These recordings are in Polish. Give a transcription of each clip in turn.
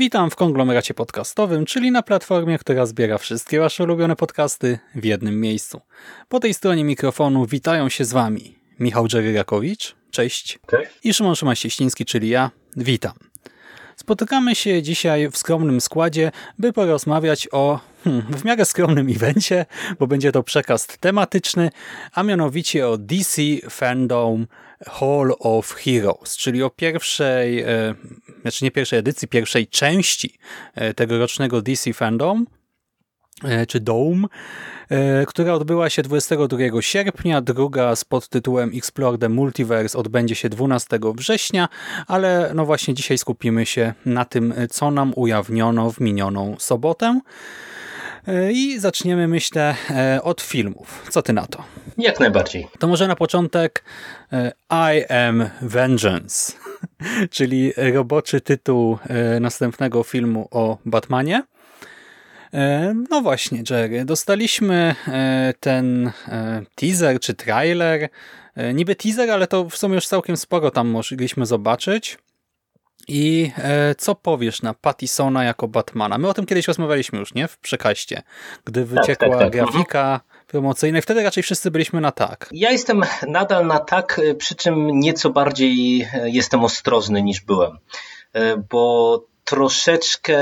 Witam w konglomeracie podcastowym, czyli na platformie, która zbiera wszystkie wasze ulubione podcasty w jednym miejscu. Po tej stronie mikrofonu witają się z wami Michał Dżeryrakowicz, cześć, Cześć. i Szymon Szymaścieściński, czyli ja, witam. Spotykamy się dzisiaj w skromnym składzie, by porozmawiać o hmm, w miarę skromnym evencie, bo będzie to przekaz tematyczny, a mianowicie o DC Fandom Hall of Heroes, czyli o pierwszej, e, znaczy nie pierwszej edycji, pierwszej części e, tegorocznego DC Fandom, e, czy Dome, która odbyła się 22 sierpnia, druga z podtytułem Explore the Multiverse odbędzie się 12 września, ale no właśnie dzisiaj skupimy się na tym, co nam ujawniono w minioną sobotę. E, I zaczniemy, myślę, e, od filmów. Co ty na to? Jak najbardziej. To może na początek e, I am Vengeance, czyli roboczy tytuł następnego filmu o Batmanie. No właśnie, Jerry, dostaliśmy ten teaser czy trailer. Niby teaser, ale to w sumie już całkiem sporo tam mogliśmy zobaczyć. I e, co powiesz na Pattisona jako Batmana? My o tym kiedyś rozmawialiśmy już, nie? W przekaście, gdy wyciekła tak, tak. grafika promocyjna i wtedy raczej wszyscy byliśmy na tak. Ja jestem nadal na tak, y, przy czym nieco bardziej y, jestem ostrożny niż byłem, Y, bo troszeczkę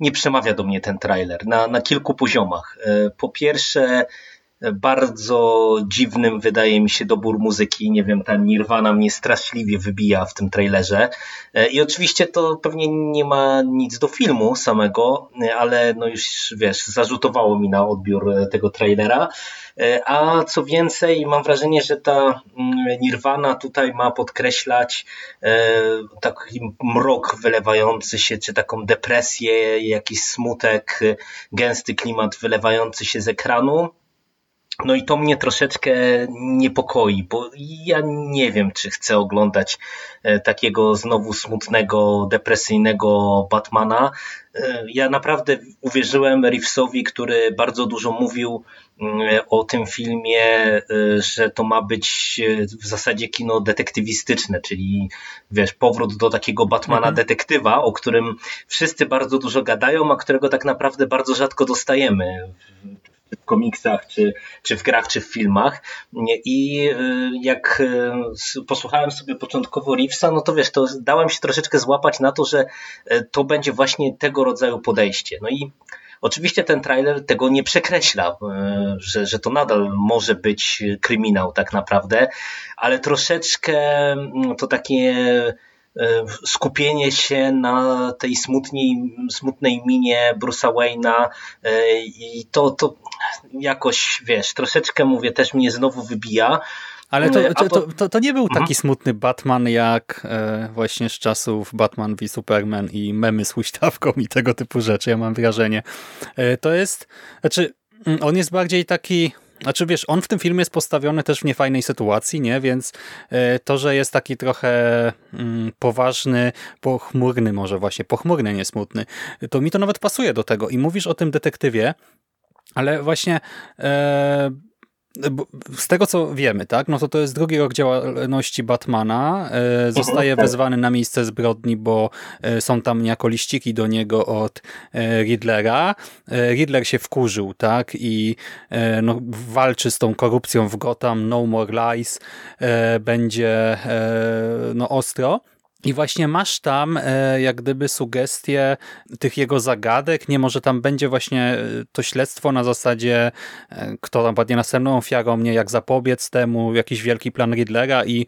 nie przemawia do mnie ten trailer na, na kilku poziomach. Po pierwsze, bardzo dziwnym wydaje mi się dobór muzyki. Nie wiem, ta Nirvana mnie straszliwie wybija w tym trailerze. Y, I oczywiście to pewnie nie ma nic do filmu samego, y, ale no już wiesz, zarzutowało mi na odbiór y, tego trailera. E, A co więcej, mam wrażenie, że ta mm, Nirvana tutaj ma podkreślać e, taki mrok wylewający się, czy taką depresję, jakiś smutek, e, gęsty klimat wylewający się z ekranu. No i to mnie troszeczkę niepokoi, bo ja nie wiem, czy chcę oglądać e, takiego znowu smutnego, depresyjnego Batmana. E, Ja naprawdę uwierzyłem Reevesowi, który bardzo dużo mówił mm, o tym filmie, e, że to ma być w zasadzie kino detektywistyczne, czyli wiesz, powrót do takiego Batmana Mhm. detektywa, o którym wszyscy bardzo dużo gadają, a którego tak naprawdę bardzo rzadko dostajemy w komiksach, czy, czy w grach, czy w filmach. I y, jak y, posłuchałem sobie początkowo Reevesa, no to wiesz, to dałem się troszeczkę złapać na to, że y, to będzie właśnie tego rodzaju podejście. No i Oczywiście ten trailer tego nie przekreśla, że, że to nadal może być kryminał tak naprawdę, ale troszeczkę mm, to takie skupienie się na tej smutnej, smutnej minie Bruce'a Wayne'a e, i to, to jakoś, wiesz, troszeczkę mówię, też mnie znowu wybija. Ale to, A to, to, to, nie był Mhm. taki smutny Batman jak e, właśnie z czasów Batman v Superman i memy z huśtawką i tego typu rzeczy, ja mam wrażenie. E, to jest, znaczy mm, on jest bardziej taki, znaczy wiesz, on w tym filmie jest postawiony też w niefajnej sytuacji, nie, więc e, to, że jest taki trochę mm, poważny, pochmurny może właśnie, pochmurny, nie smutny, to mi to nawet pasuje do tego. I mówisz o tym detektywie, ale właśnie e, z tego co wiemy, tak, no to to jest drugi rok działalności Batmana. E, zostaje tak. wezwany na miejsce zbrodni, bo e, są tam niejako liściki do niego od e, Riddlera. Riddler się wkurzył, tak, i no, walczy z tą korupcją w Gotham. No more lies. Będzie no ostro. I właśnie masz tam e, jak gdyby sugestie tych jego zagadek, nie może tam będzie właśnie e, to śledztwo na zasadzie e, kto tam padnie następną ofiarą, nie jak zapobiec temu, jakiś wielki plan Riddlera i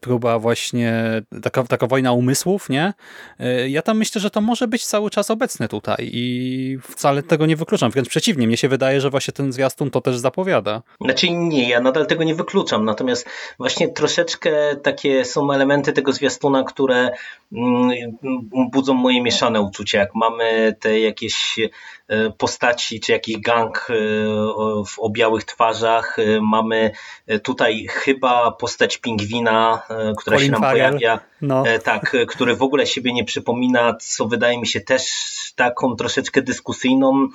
próba właśnie, taka, taka wojna umysłów, nie? Ja tam myślę, że to może być cały czas obecne tutaj i wcale tego nie wykluczam, wręcz przeciwnie, mnie się wydaje, że właśnie ten zwiastun to też zapowiada. Znaczy nie, ja nadal tego nie wykluczam, natomiast właśnie troszeczkę takie są elementy tego zwiastuna, mm, budzą moje mieszane uczucia. Jak mamy te jakieś e, postaci, czy jakiś gang e, o białych twarzach, mamy tutaj chyba postać pingwina, która Colin się nam Farrell. pojawia, no. tak, który w ogóle siebie nie przypomina, co wydaje mi się też taką troszeczkę dyskusyjną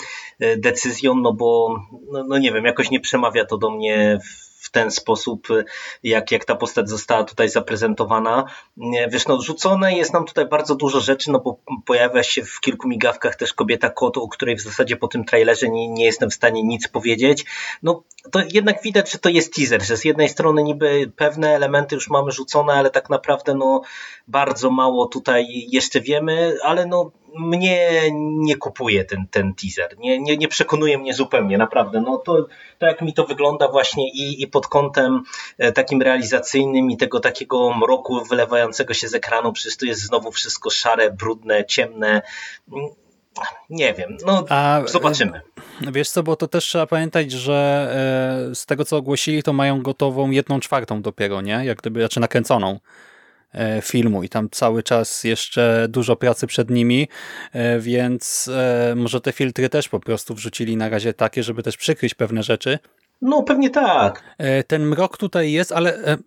decyzją, no bo no, no nie wiem, jakoś nie przemawia to do mnie w w ten sposób, jak, jak ta postać została tutaj zaprezentowana. Wiesz, no, rzucone jest nam tutaj bardzo dużo rzeczy, no bo pojawia się w kilku migawkach też kobieta kot, o której w zasadzie po tym trailerze nie, nie jestem w stanie nic powiedzieć. No, to jednak widać, że to jest teaser, że z jednej strony niby pewne elementy już mamy rzucone, ale tak naprawdę no, bardzo mało tutaj jeszcze wiemy, ale no, mnie nie kupuje ten, ten teaser. Nie, nie, nie przekonuje mnie zupełnie, naprawdę. No to, to jak mi to wygląda właśnie i, i pod kątem e, takim realizacyjnym i tego takiego mroku wylewającego się z ekranu, przecież to jest znowu wszystko szare, brudne, ciemne. Nie wiem, no A, zobaczymy. Wiesz co, bo to też trzeba pamiętać, że e, z tego co ogłosili, to mają gotową jedną czwartą dopiero, nie? Jak gdyby, znaczy nakręconą E, filmu i tam cały czas jeszcze dużo pracy przed nimi, e, więc e, może te filtry też po prostu wrzucili na razie takie, żeby też przykryć pewne rzeczy. No pewnie tak. Ten mrok tutaj jest, ale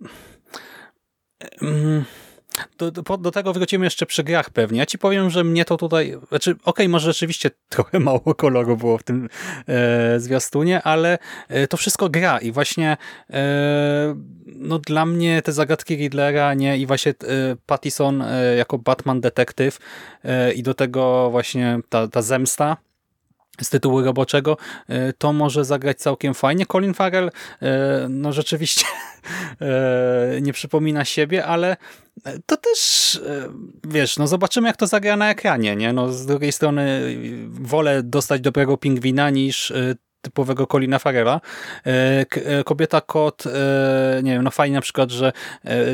mm, do, do, do, tego wrócimy jeszcze przy grach pewnie. Ja ci powiem, że mnie to tutaj, znaczy okej, okay, może rzeczywiście trochę mało koloru było w tym e, zwiastunie, ale e, to wszystko gra i właśnie e, no dla mnie te zagadki Riddlera nie i właśnie e, Pattison e, jako Batman detektyw e, i do tego właśnie ta, ta zemsta z tytułu roboczego, e, to może zagrać całkiem fajnie. Colin Farrell e, no rzeczywiście e, nie przypomina siebie, ale to też, wiesz, no zobaczymy jak to zagra na ekranie, nie? No z drugiej strony wolę dostać dobrego pingwina niż typowego Colina Farrella. Kobieta kot, nie wiem, no fajnie na przykład, że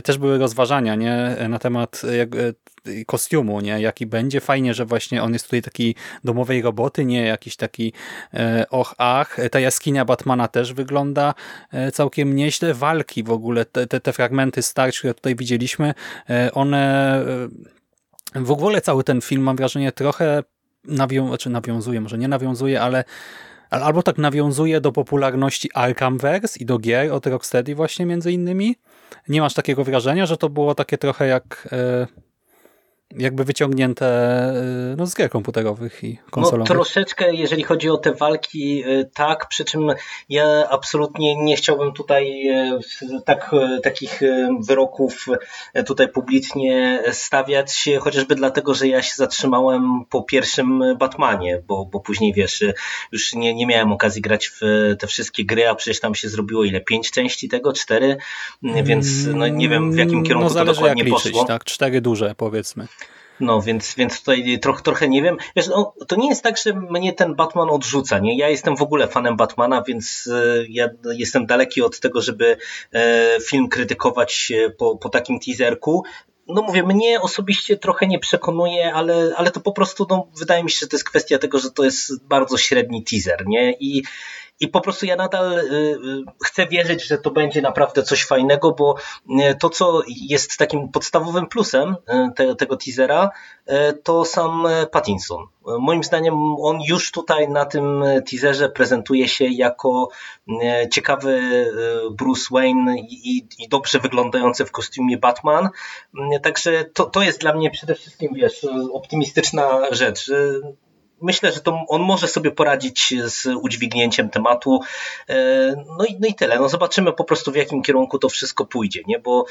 też były rozważania, nie, na temat kostiumu, nie? Jaki będzie. Fajnie, że właśnie on jest tutaj taki domowej roboty, nie jakiś taki e, och, ach. Ta jaskinia Batmana też wygląda e, całkiem nieźle. Walki w ogóle, te, te, te fragmenty starć, które tutaj widzieliśmy, e, one e, w ogóle cały ten film mam wrażenie trochę nawią znaczy nawiązuje, może nie nawiązuje, ale albo tak nawiązuje do popularności Arkhamverse i do gier od Rocksteady właśnie między innymi. Nie masz takiego wrażenia, że to było takie trochę jak e, jakby wyciągnięte y, no, z gier komputerowych i konsolowych. No troszeczkę, jeżeli chodzi o te walki, y, tak, przy czym ja absolutnie nie chciałbym tutaj y, tak, takich wyroków tutaj publicznie stawiać, chociażby dlatego, że ja się zatrzymałem po pierwszym Batmanie, bo, bo później wiesz, już nie, nie miałem okazji grać w te wszystkie gry, a przecież tam się zrobiło ile? Pięć części tego? Cztery? Więc no, nie wiem w jakim mm, kierunku no, to dokładnie jak liczyć, poszło. Tak, cztery duże powiedzmy. No, więc, więc tutaj trochę, trochę nie wiem. Wiesz, no, to nie jest tak, że mnie ten Batman odrzuca. Nie? Ja jestem w ogóle fanem Batmana, więc e, ja jestem daleki od tego, żeby e, film krytykować po, po takim teaserku no mówię, mnie osobiście trochę nie przekonuje, ale, ale to po prostu no, wydaje mi się, że to jest kwestia tego, że to jest bardzo średni teaser, nie? I i po prostu ja nadal y, y, chcę wierzyć, że to będzie naprawdę coś fajnego, bo y, to, co jest takim podstawowym plusem te, tego teasera, to sam Pattinson. Moim zdaniem on już tutaj na tym teaserze prezentuje się jako ciekawy Bruce Wayne i, i dobrze wyglądający w kostiumie Batman. Także to, to jest dla mnie przede wszystkim, wiesz, optymistyczna rzecz myślę, że to on może sobie poradzić z udźwignięciem tematu. E, no i, no i tyle. No zobaczymy po prostu w jakim kierunku to wszystko pójdzie, nie? Bo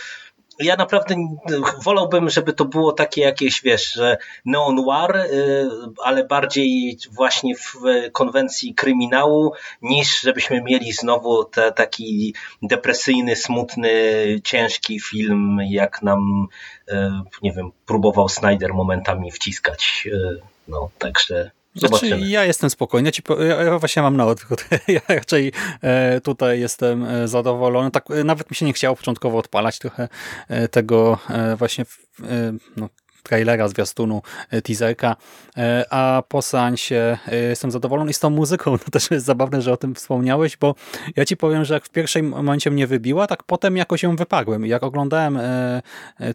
ja naprawdę wolałbym, żeby to było takie jakieś, wiesz, że neo-noir, e, ale bardziej właśnie w konwencji kryminału, niż żebyśmy mieli znowu te, taki depresyjny, smutny, ciężki film, jak nam, e, nie wiem, próbował Snyder momentami wciskać. No, także znaczy, ja jestem spokojny. Ja, ci, ja właśnie mam na odwrót. Ja raczej e, tutaj jestem e, zadowolony. Tak, e, nawet mi się nie chciało początkowo odpalać trochę tego właśnie no, trailera, zwiastunu, teaserka, a po seansie jestem zadowolony i z tą muzyką to też jest zabawne, że o tym wspomniałeś, bo ja ci powiem, że jak w pierwszym momencie mnie wybiła, tak potem jakoś ją wyparłem. Jak oglądałem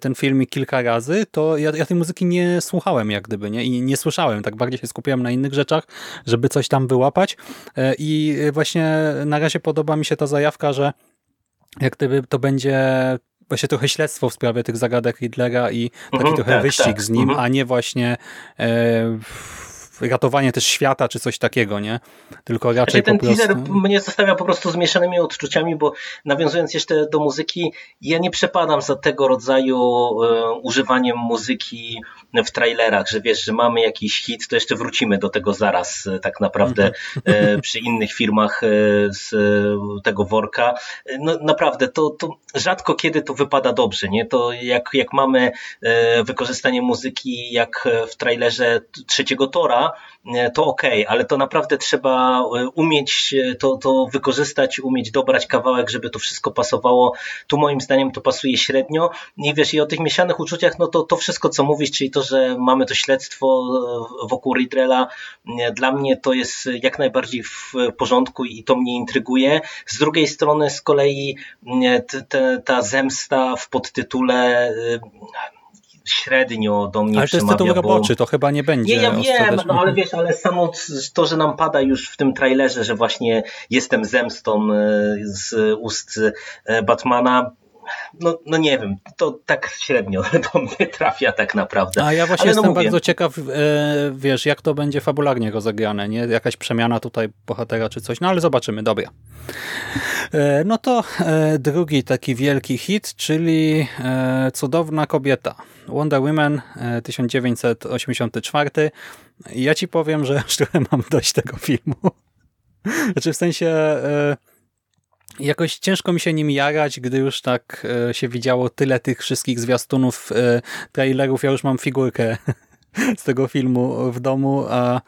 ten filmik kilka razy, to ja, ja tej muzyki nie słuchałem jak gdyby, nie? I nie słyszałem, tak bardziej się skupiałem na innych rzeczach, żeby coś tam wyłapać i właśnie na razie podoba mi się ta zajawka, że jak gdyby to będzie właśnie trochę śledztwo w sprawie tych zagadek Riddlera i taki mhm, trochę tak, wyścig tak. z nim, mhm. a nie właśnie e, ratowanie też świata, czy coś takiego, nie? Tylko raczej znaczy, ten po prostu... teaser mnie zostawia po prostu zmieszanymi odczuciami, bo nawiązując jeszcze do muzyki, ja nie przepadam za tego rodzaju e, używaniem muzyki w trailerach, że wiesz, że mamy jakiś hit, to jeszcze wrócimy do tego zaraz e, tak naprawdę e, przy innych firmach e, z tego worka. No naprawdę, to, to rzadko kiedy to wypada dobrze, nie? To jak, jak mamy wykorzystanie muzyki jak w trailerze trzeciego Tora, to ok, ale to naprawdę trzeba umieć to, to wykorzystać, umieć dobrać kawałek, żeby to wszystko pasowało. Tu moim zdaniem to pasuje średnio. I wiesz, i o tych mieszanych uczuciach, no to, to wszystko, co mówisz, czyli to, że mamy to śledztwo wokół Riddlera, dla mnie to jest jak najbardziej w porządku i to mnie intryguje. Z drugiej strony z kolei ta zemsta w podtytule średnio do mnie Ale to jest tytuł roboczy, bo... to chyba nie będzie. Nie, ja wiem, no ale wiesz, ale samo to, że nam pada już w tym trailerze, że właśnie jestem zemstą e, z ust e, Batmana, no, no nie wiem, to tak średnio do mnie trafia tak naprawdę. A ja właśnie Ale no jestem no bardzo ciekaw, e, wiesz, jak to będzie fabularnie rozegrane, nie? Jakaś przemiana tutaj bohatera czy coś, no ale zobaczymy, dobra. E, no to e, drugi taki wielki hit, czyli Cudowna kobieta. Wonder Woman 1984. E, ja ci powiem, że już trochę mam dość tego filmu. Znaczy w sensie Jakoś ciężko mi się nim jarać, gdy już tak e, się widziało tyle tych wszystkich zwiastunów, e, trailerów. Ja już mam figurkę z tego filmu w domu, a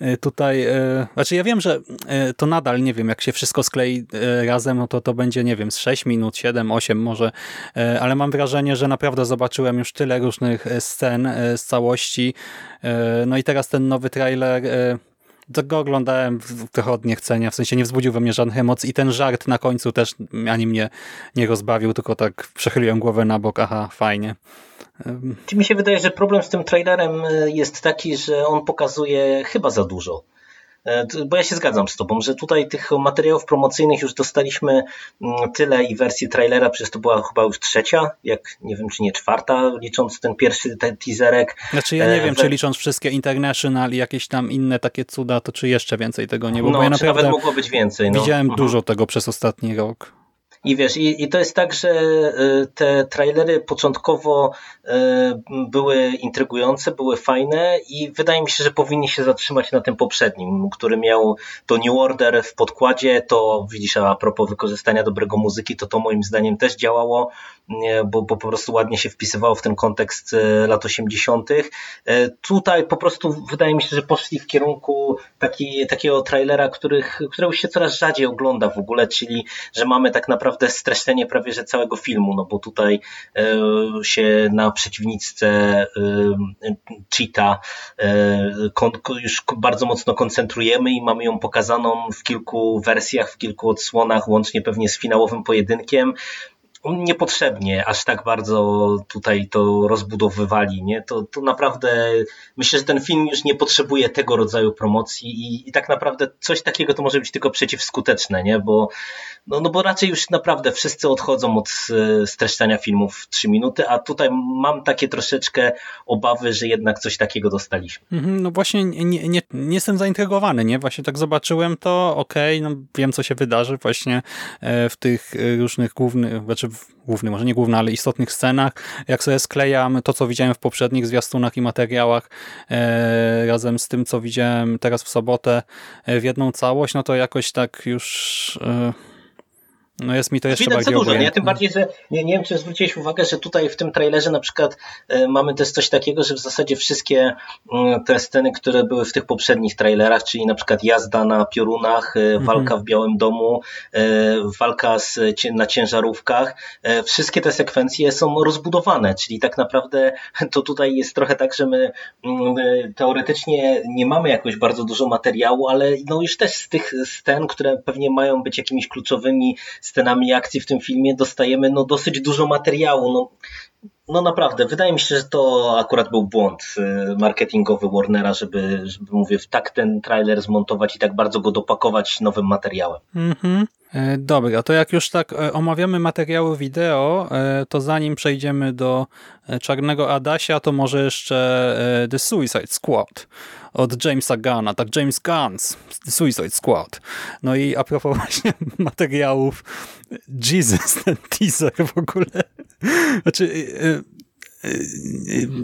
e, tutaj, znaczy ja wiem, że to nadal, nie wiem, jak się wszystko sklei razem, no to to będzie, nie wiem, z 6 minut, 7, 8 może, ale mam wrażenie, że naprawdę zobaczyłem już tyle różnych scen z całości, no i teraz ten nowy trailer go oglądałem trochę od niechcenia, w sensie nie wzbudził we mnie żadnych emocji i ten żart na końcu też ani mnie nie rozbawił, tylko tak przechyliłem głowę na bok, aha, fajnie. Mi się wydaje, że problem z tym trailerem e, jest taki, że on pokazuje chyba za dużo. E, bo ja się zgadzam z Tobą, że tutaj tych materiałów promocyjnych już dostaliśmy mm, tyle i wersji trailera, przecież to była chyba już trzecia, jak nie wiem czy nie czwarta, licząc ten pierwszy ten teaserek. Znaczy ja nie e, wiem, czy licząc wszystkie International i jakieś tam inne takie cuda, to czy jeszcze więcej tego nie było, no, bo ja naprawdę nawet mogło być więcej. No. Widziałem mhm. dużo tego przez ostatni rok. I wiesz, i, i to jest tak, że y, te trailery początkowo y, były intrygujące, były fajne i wydaje mi się, że powinni się zatrzymać na tym poprzednim, który miał to New Order w podkładzie, to widzisz, a propos wykorzystania dobrego muzyki, to to moim zdaniem też działało, bo, bo po prostu ładnie się wpisywało w ten kontekst y, lat 80. Tutaj po prostu wydaje mi się, że poszli w kierunku taki, takiego trailera, których, którego się coraz rzadziej ogląda w ogóle, czyli że mamy tak naprawdę streszczenie prawie że całego filmu, no bo tutaj e, się na przeciwniczce e, Cheetah e, już bardzo mocno koncentrujemy i mamy ją pokazaną w kilku wersjach, w kilku odsłonach, łącznie pewnie z finałowym pojedynkiem niepotrzebnie aż tak bardzo tutaj to rozbudowywali. Nie? To, to naprawdę myślę, że ten film już nie potrzebuje tego rodzaju promocji i, i tak naprawdę coś takiego to może być tylko przeciwskuteczne, nie? Bo, no, no bo raczej już naprawdę wszyscy odchodzą od e, streszczania filmów w 3 minuty, a tutaj mam takie troszeczkę obawy, że jednak coś takiego dostaliśmy. Mhm, no właśnie nie, nie, nie, jestem zaintrygowany, nie? Właśnie tak zobaczyłem to, okej, okay, no wiem co się wydarzy właśnie e, w tych e, różnych głównych, znaczy głównych, może nie głównych, ale istotnych scenach. Jak sobie sklejam to, co widziałem w poprzednich zwiastunach i materiałach e, razem z tym, co widziałem teraz w sobotę e, w jedną całość, no to jakoś tak już... E, No jest mi to jeszcze Widać bardziej dużo, nie? Tym bardziej, że nie, nie wiem, czy zwróciłeś uwagę, że tutaj w tym trailerze na przykład e, mamy też coś takiego, że w zasadzie wszystkie mm, te sceny, które były w tych poprzednich trailerach, czyli na przykład jazda na piorunach, e, Mhm. walka w Białym Domu, e, walka z, na ciężarówkach, e, wszystkie te sekwencje są rozbudowane, czyli tak naprawdę to tutaj jest trochę tak, że my mm, e, teoretycznie nie mamy jakoś bardzo dużo materiału, ale no już też z tych scen, które pewnie mają być jakimiś kluczowymi scenami akcji w tym filmie, dostajemy no dosyć dużo materiału. No, no naprawdę, wydaje mi się, że to akurat był błąd y, marketingowy Warnera, żeby, żeby mówię, tak ten trailer zmontować i tak bardzo go dopakować nowym materiałem. Mhm. E, Dobra, to jak już tak e, omawiamy materiały wideo, e, to zanim przejdziemy do Czarnego Adasia, to może jeszcze The Suicide Squad od Jamesa Gunna, tak James Gunn's Suicide Squad. No i a propos właśnie materiałów, Jesus, ten teaser w ogóle. Znaczy, e, e,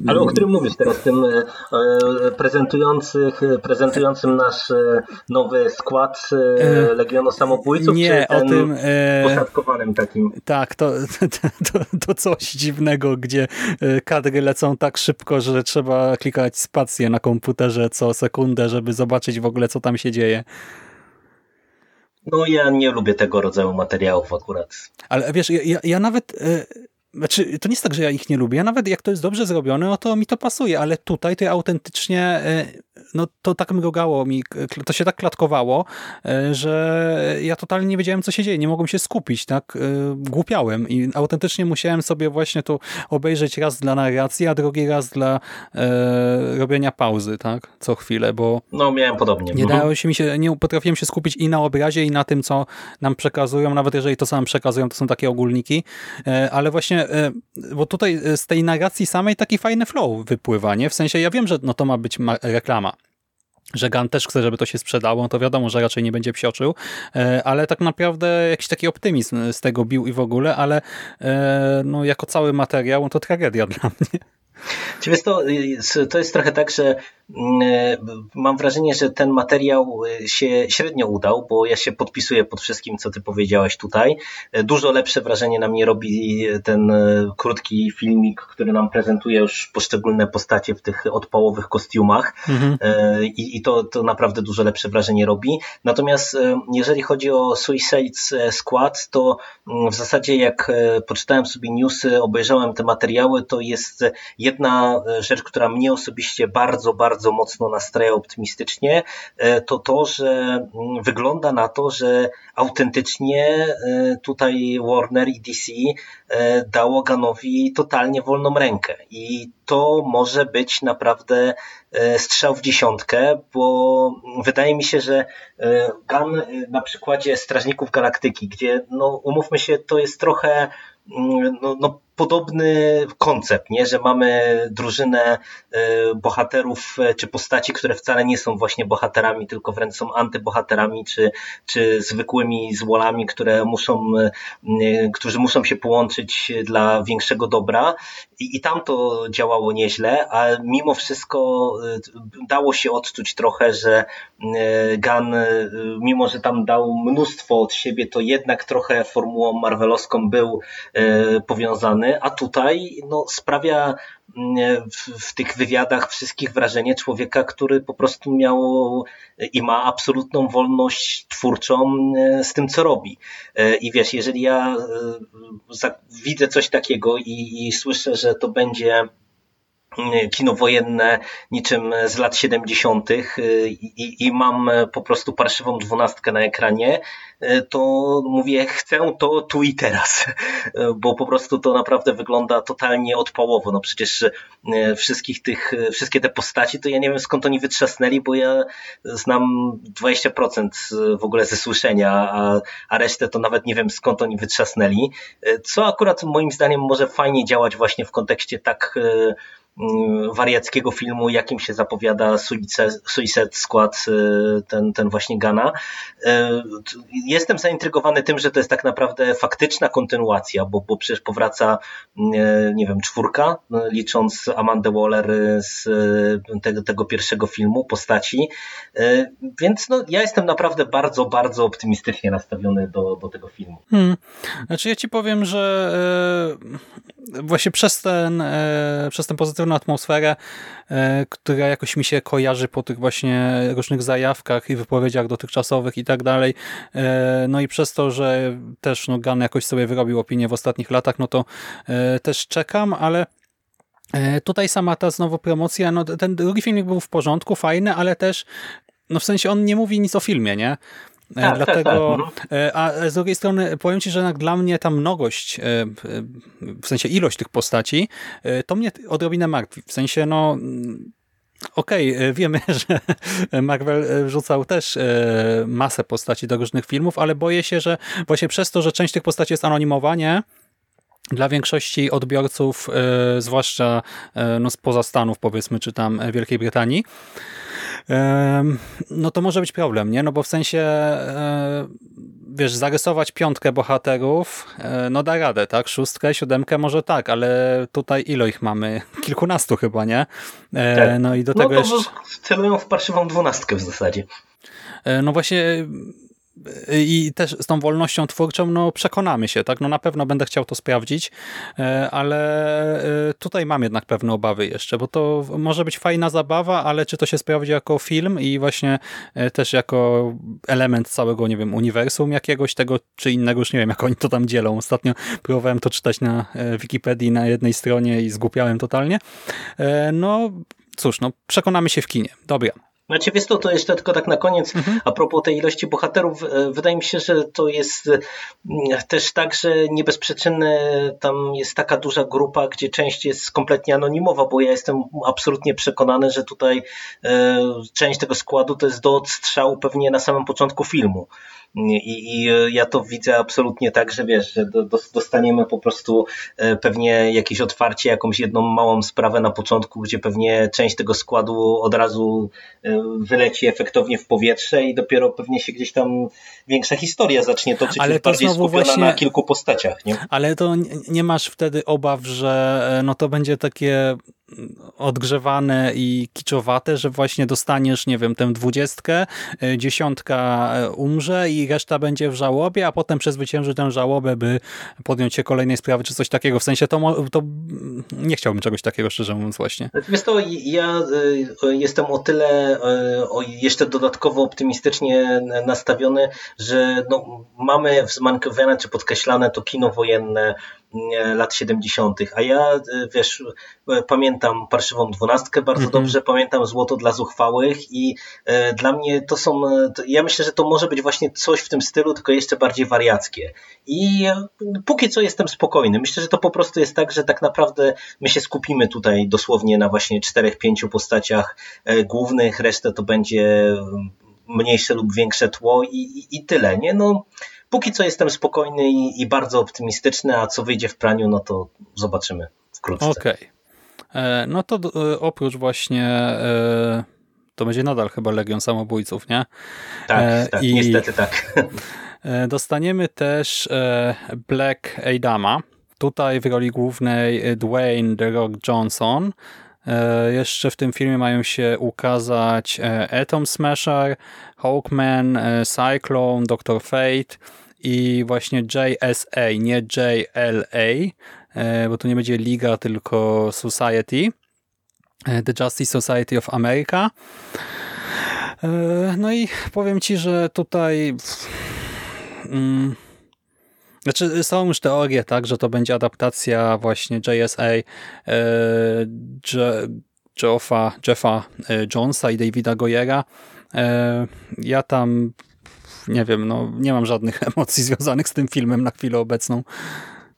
Ale o którym mówisz teraz, tym e, e, prezentujących, prezentującym nasz e, nowy skład Legionu Samobójców, Nie, o tym... poszatkowanym takim? Tak, to, to, to coś dziwnego, gdzie kadry lecą tak szybko, że trzeba klikać spację na komputerze co sekundę, żeby zobaczyć w ogóle, co tam się dzieje. No ja nie lubię tego rodzaju materiałów akurat. Ale wiesz, ja, ja nawet... Znaczy, to nie jest tak, że ja ich nie lubię. Ja nawet jak to jest dobrze zrobione, no to mi to pasuje, ale tutaj to ja autentycznie, e, no to tak mrugało mi, to się tak klatkowało, e, że ja totalnie nie wiedziałem, co się dzieje. Nie mogłem się skupić, tak? E, Głupiałem i autentycznie musiałem sobie właśnie to obejrzeć raz dla narracji, a drugi raz dla e, robienia pauzy, tak? Co chwilę, bo No miałem podobnie. nie Mhm. dało się mi się, nie potrafiłem się skupić i na obrazie, i na tym, co nam przekazują, nawet jeżeli to sam przekazują, to są takie ogólniki, ale właśnie, e, bo tutaj e, z tej narracji samej taki fajny flow wypływa, nie? W sensie, ja wiem, że no to ma być ma- reklama, że Gun też chce, żeby to się sprzedało, to wiadomo, że raczej nie będzie psioczył, e, ale tak naprawdę jakiś taki optymizm z tego bił i w ogóle, ale no jako cały materiał to tragedia dla mnie. Wiesz, to, y, to jest trochę tak, że mm, mam wrażenie, że ten materiał y, się średnio udał, bo ja się podpisuję pod wszystkim, co ty powiedziałeś tutaj. E, Dużo lepsze wrażenie na mnie robi ten e, krótki filmik, który nam prezentuje już poszczególne postacie w tych odpałowych kostiumach Mhm. E, i, i to, to naprawdę dużo lepsze wrażenie robi. Natomiast e, jeżeli chodzi o Suicide Squad, to mm, w zasadzie jak e, poczytałem sobie newsy, obejrzałem te materiały, to jest jedna e, rzecz, która mnie osobiście bardzo, bardzo mocno nastraja optymistycznie, e, to to, że mm, wygląda na to, że autentycznie e, tutaj Warner i DC dało Ganowi totalnie wolną rękę. I to może być naprawdę strzał w dziesiątkę, bo wydaje mi się, że Gun na przykładzie Strażników Galaktyki, gdzie no umówmy się, to jest trochę mm, no, no, podobny koncept, nie? że mamy drużynę e, bohaterów e, czy postaci, które wcale nie są właśnie bohaterami, tylko wręcz są antybohaterami czy, czy zwykłymi złolami, które muszą, e, którzy muszą się połączyć dla większego dobra i, i tam to działało nieźle, a mimo wszystko dało się odczuć trochę, że Gun, mimo że tam dał mnóstwo od siebie, to jednak trochę formułą marvelowską był e, a tutaj no, sprawia mm, w, w tych wywiadach wszystkich wrażenie człowieka, który po prostu miał i ma absolutną wolność twórczą e, z tym, co robi. E, I wiesz, jeżeli ja e, widzę coś takiego i, i słyszę, że to będzie mm, kino wojenne niczym z lat 70. y, i, i mam e, po prostu parszywą dwunastkę na ekranie, e, to mówię, chcę to tu i teraz, E, bo po prostu to naprawdę wygląda totalnie odpałowo. No przecież wszystkich tych, wszystkie te postaci, to ja nie wiem skąd oni wytrzasnęli, bo ja znam 20% w ogóle ze słyszenia, a, a resztę to nawet nie wiem skąd oni wytrzasnęli, co akurat moim zdaniem może fajnie działać właśnie w kontekście tak wariackiego filmu, jakim się zapowiada Suicide Squad, ten, ten właśnie Gana. Jestem zaintrygowany tym, że to jest tak naprawdę faktyczna kontynuacja, bo, bo przecież powraca, nie wiem, czwórka, licząc Amandę Waller z tego, tego pierwszego filmu, postaci. Więc no, ja jestem naprawdę bardzo, bardzo optymistycznie nastawiony do, do tego filmu. Hmm. Znaczy ja ci powiem, że właśnie przez, ten, przez tę pozytywną atmosferę, e, która jakoś mi się kojarzy po tych właśnie różnych zajawkach i wypowiedziach dotychczasowych i tak dalej, no i przez to, że też no, Gunn jakoś sobie wyrobił opinię w ostatnich latach, no to też czekam, ale Tutaj sama ta znowu promocja, no ten drugi filmik był w porządku, fajny, ale też no w sensie on nie mówi nic o filmie, nie? E, tak, Dlatego, tak, tak. A z drugiej strony powiem Ci, że dla mnie ta mnogość, e, w sensie ilość tych postaci, to mnie odrobinę martwi. W sensie, no mm, okej, okay, wiemy, że Marvel wrzucał też masę postaci do różnych filmów, ale boję się, że właśnie przez to, że część tych postaci jest anonimowanie, dla większości odbiorców, zwłaszcza no, spoza Stanów powiedzmy, czy tam Wielkiej Brytanii, no to może być problem, nie? No bo w sensie e, wiesz, zarysować piątkę bohaterów, e, no da radę, tak? Szóstkę, siódemkę może tak, ale tutaj ilo ich mamy? Kilkunastu chyba, nie? E, tak. No i do tego no to jeszcze... celują w parszywą dwunastkę w zasadzie. No właśnie i też z tą wolnością twórczą no przekonamy się, tak? No na pewno będę chciał to sprawdzić, e, ale e, tutaj mam jednak pewne obawy jeszcze, bo to może być fajna zabawa, ale czy to się sprawdzi jako film i właśnie e, też jako element całego, nie wiem, uniwersum jakiegoś tego, czy innego, już nie wiem, jak oni to tam dzielą. Ostatnio próbowałem to czytać na Wikipedii na jednej stronie i zgłupiałem totalnie. No cóż, no przekonamy się w kinie. Dobra. Znaczy, wiesz to, to jeszcze tylko tak na koniec, mhm. a propos tej ilości bohaterów, e, wydaje mi się, że to jest mm, też tak, że nie bez przyczyny tam jest taka duża grupa, gdzie część jest kompletnie anonimowa, bo ja jestem absolutnie przekonany, że tutaj e, część tego składu to jest do odstrzału pewnie na samym początku filmu. I, I, ja to widzę absolutnie tak, że wiesz, że dostaniemy po prostu e, pewnie jakieś otwarcie, jakąś jedną małą sprawę na początku, gdzie pewnie część tego składu od razu e, wyleci efektownie w powietrze i dopiero pewnie się gdzieś tam większa historia zacznie toczyć, ale to bardziej skupiona właśnie... na kilku postaciach. Nie? Ale to nie masz wtedy obaw, że e, no to będzie takie odgrzewane i kiczowate, że właśnie dostaniesz, nie wiem, tę dwudziestkę, e, dziesiątka e, umrze i reszta będzie w żałobie, a potem przezwycięży tę żałobę, by podjąć się kolejnej sprawy, czy coś takiego. W sensie to, to nie chciałbym czegoś takiego, szczerze mówiąc właśnie. Wiesz to, ja e, jestem o tyle o jeszcze dodatkowo optymistycznie nastawiony, że no, mamy wzmankowane czy podkreślane to kino wojenne lat 70., a ja, wiesz, pamiętam Parszywą Dwunastkę bardzo mm -hmm. dobrze, pamiętam Złoto dla Zuchwałych i e, dla mnie to są, to, ja myślę, że to może być właśnie coś w tym stylu, tylko jeszcze bardziej wariackie. I e, póki co jestem spokojny. Myślę, że to po prostu jest tak, że tak naprawdę my się skupimy tutaj dosłownie na właśnie czterech, pięciu postaciach e, głównych, resztę to będzie mniejsze lub większe tło i, i, i tyle, nie? No, póki co jestem spokojny i, i, bardzo optymistyczny, a co wyjdzie w praniu, no to zobaczymy wkrótce. Okej. Okay. E, no to e, oprócz właśnie e, to będzie nadal chyba Legion Samobójców, nie? Tak, tak I niestety tak. Dostaniemy też Black Adama. Tutaj w roli głównej Dwayne The Rock Johnson. Jeszcze w tym filmie mają się ukazać Atom Smasher, Hawkman, Cyclone, Doctor Fate i właśnie JSA, nie JLA, E, bo tu nie będzie Liga, tylko Society, e, The Justice Society of America. E, no i powiem Ci, że tutaj mm, znaczy są już teorie, tak, że to będzie adaptacja właśnie JSA Jeffa, Jeffa Jonesa i Davida Goyera. Ja tam nie wiem, no nie mam żadnych emocji związanych z tym filmem na chwilę obecną.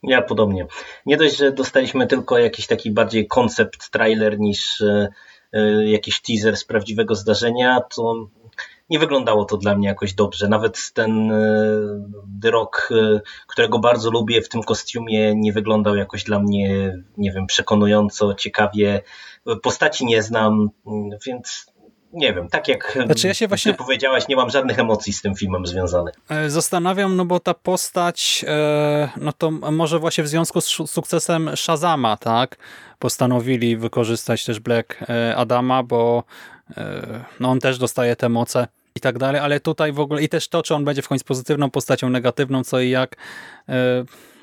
Ja podobnie. Nie dość, że dostaliśmy tylko jakiś taki bardziej koncept trailer niż e, e, jakiś teaser z prawdziwego zdarzenia, to nie wyglądało to dla mnie jakoś dobrze. Nawet ten The Rock, którego bardzo lubię w tym kostiumie, nie wyglądał jakoś dla mnie, nie wiem, przekonująco, ciekawie. Postaci nie znam, więc nie wiem, tak jak znaczy ja się właśnie... powiedziałaś, nie mam żadnych emocji z tym filmem związanych. E, zastanawiam, no bo ta postać, e, no to może właśnie w związku z sukcesem Shazama, tak, postanowili wykorzystać też Black e, Adama, bo no on też dostaje te moce i tak dalej, ale tutaj w ogóle i też to, czy on będzie w końcu pozytywną postacią, negatywną, co i jak,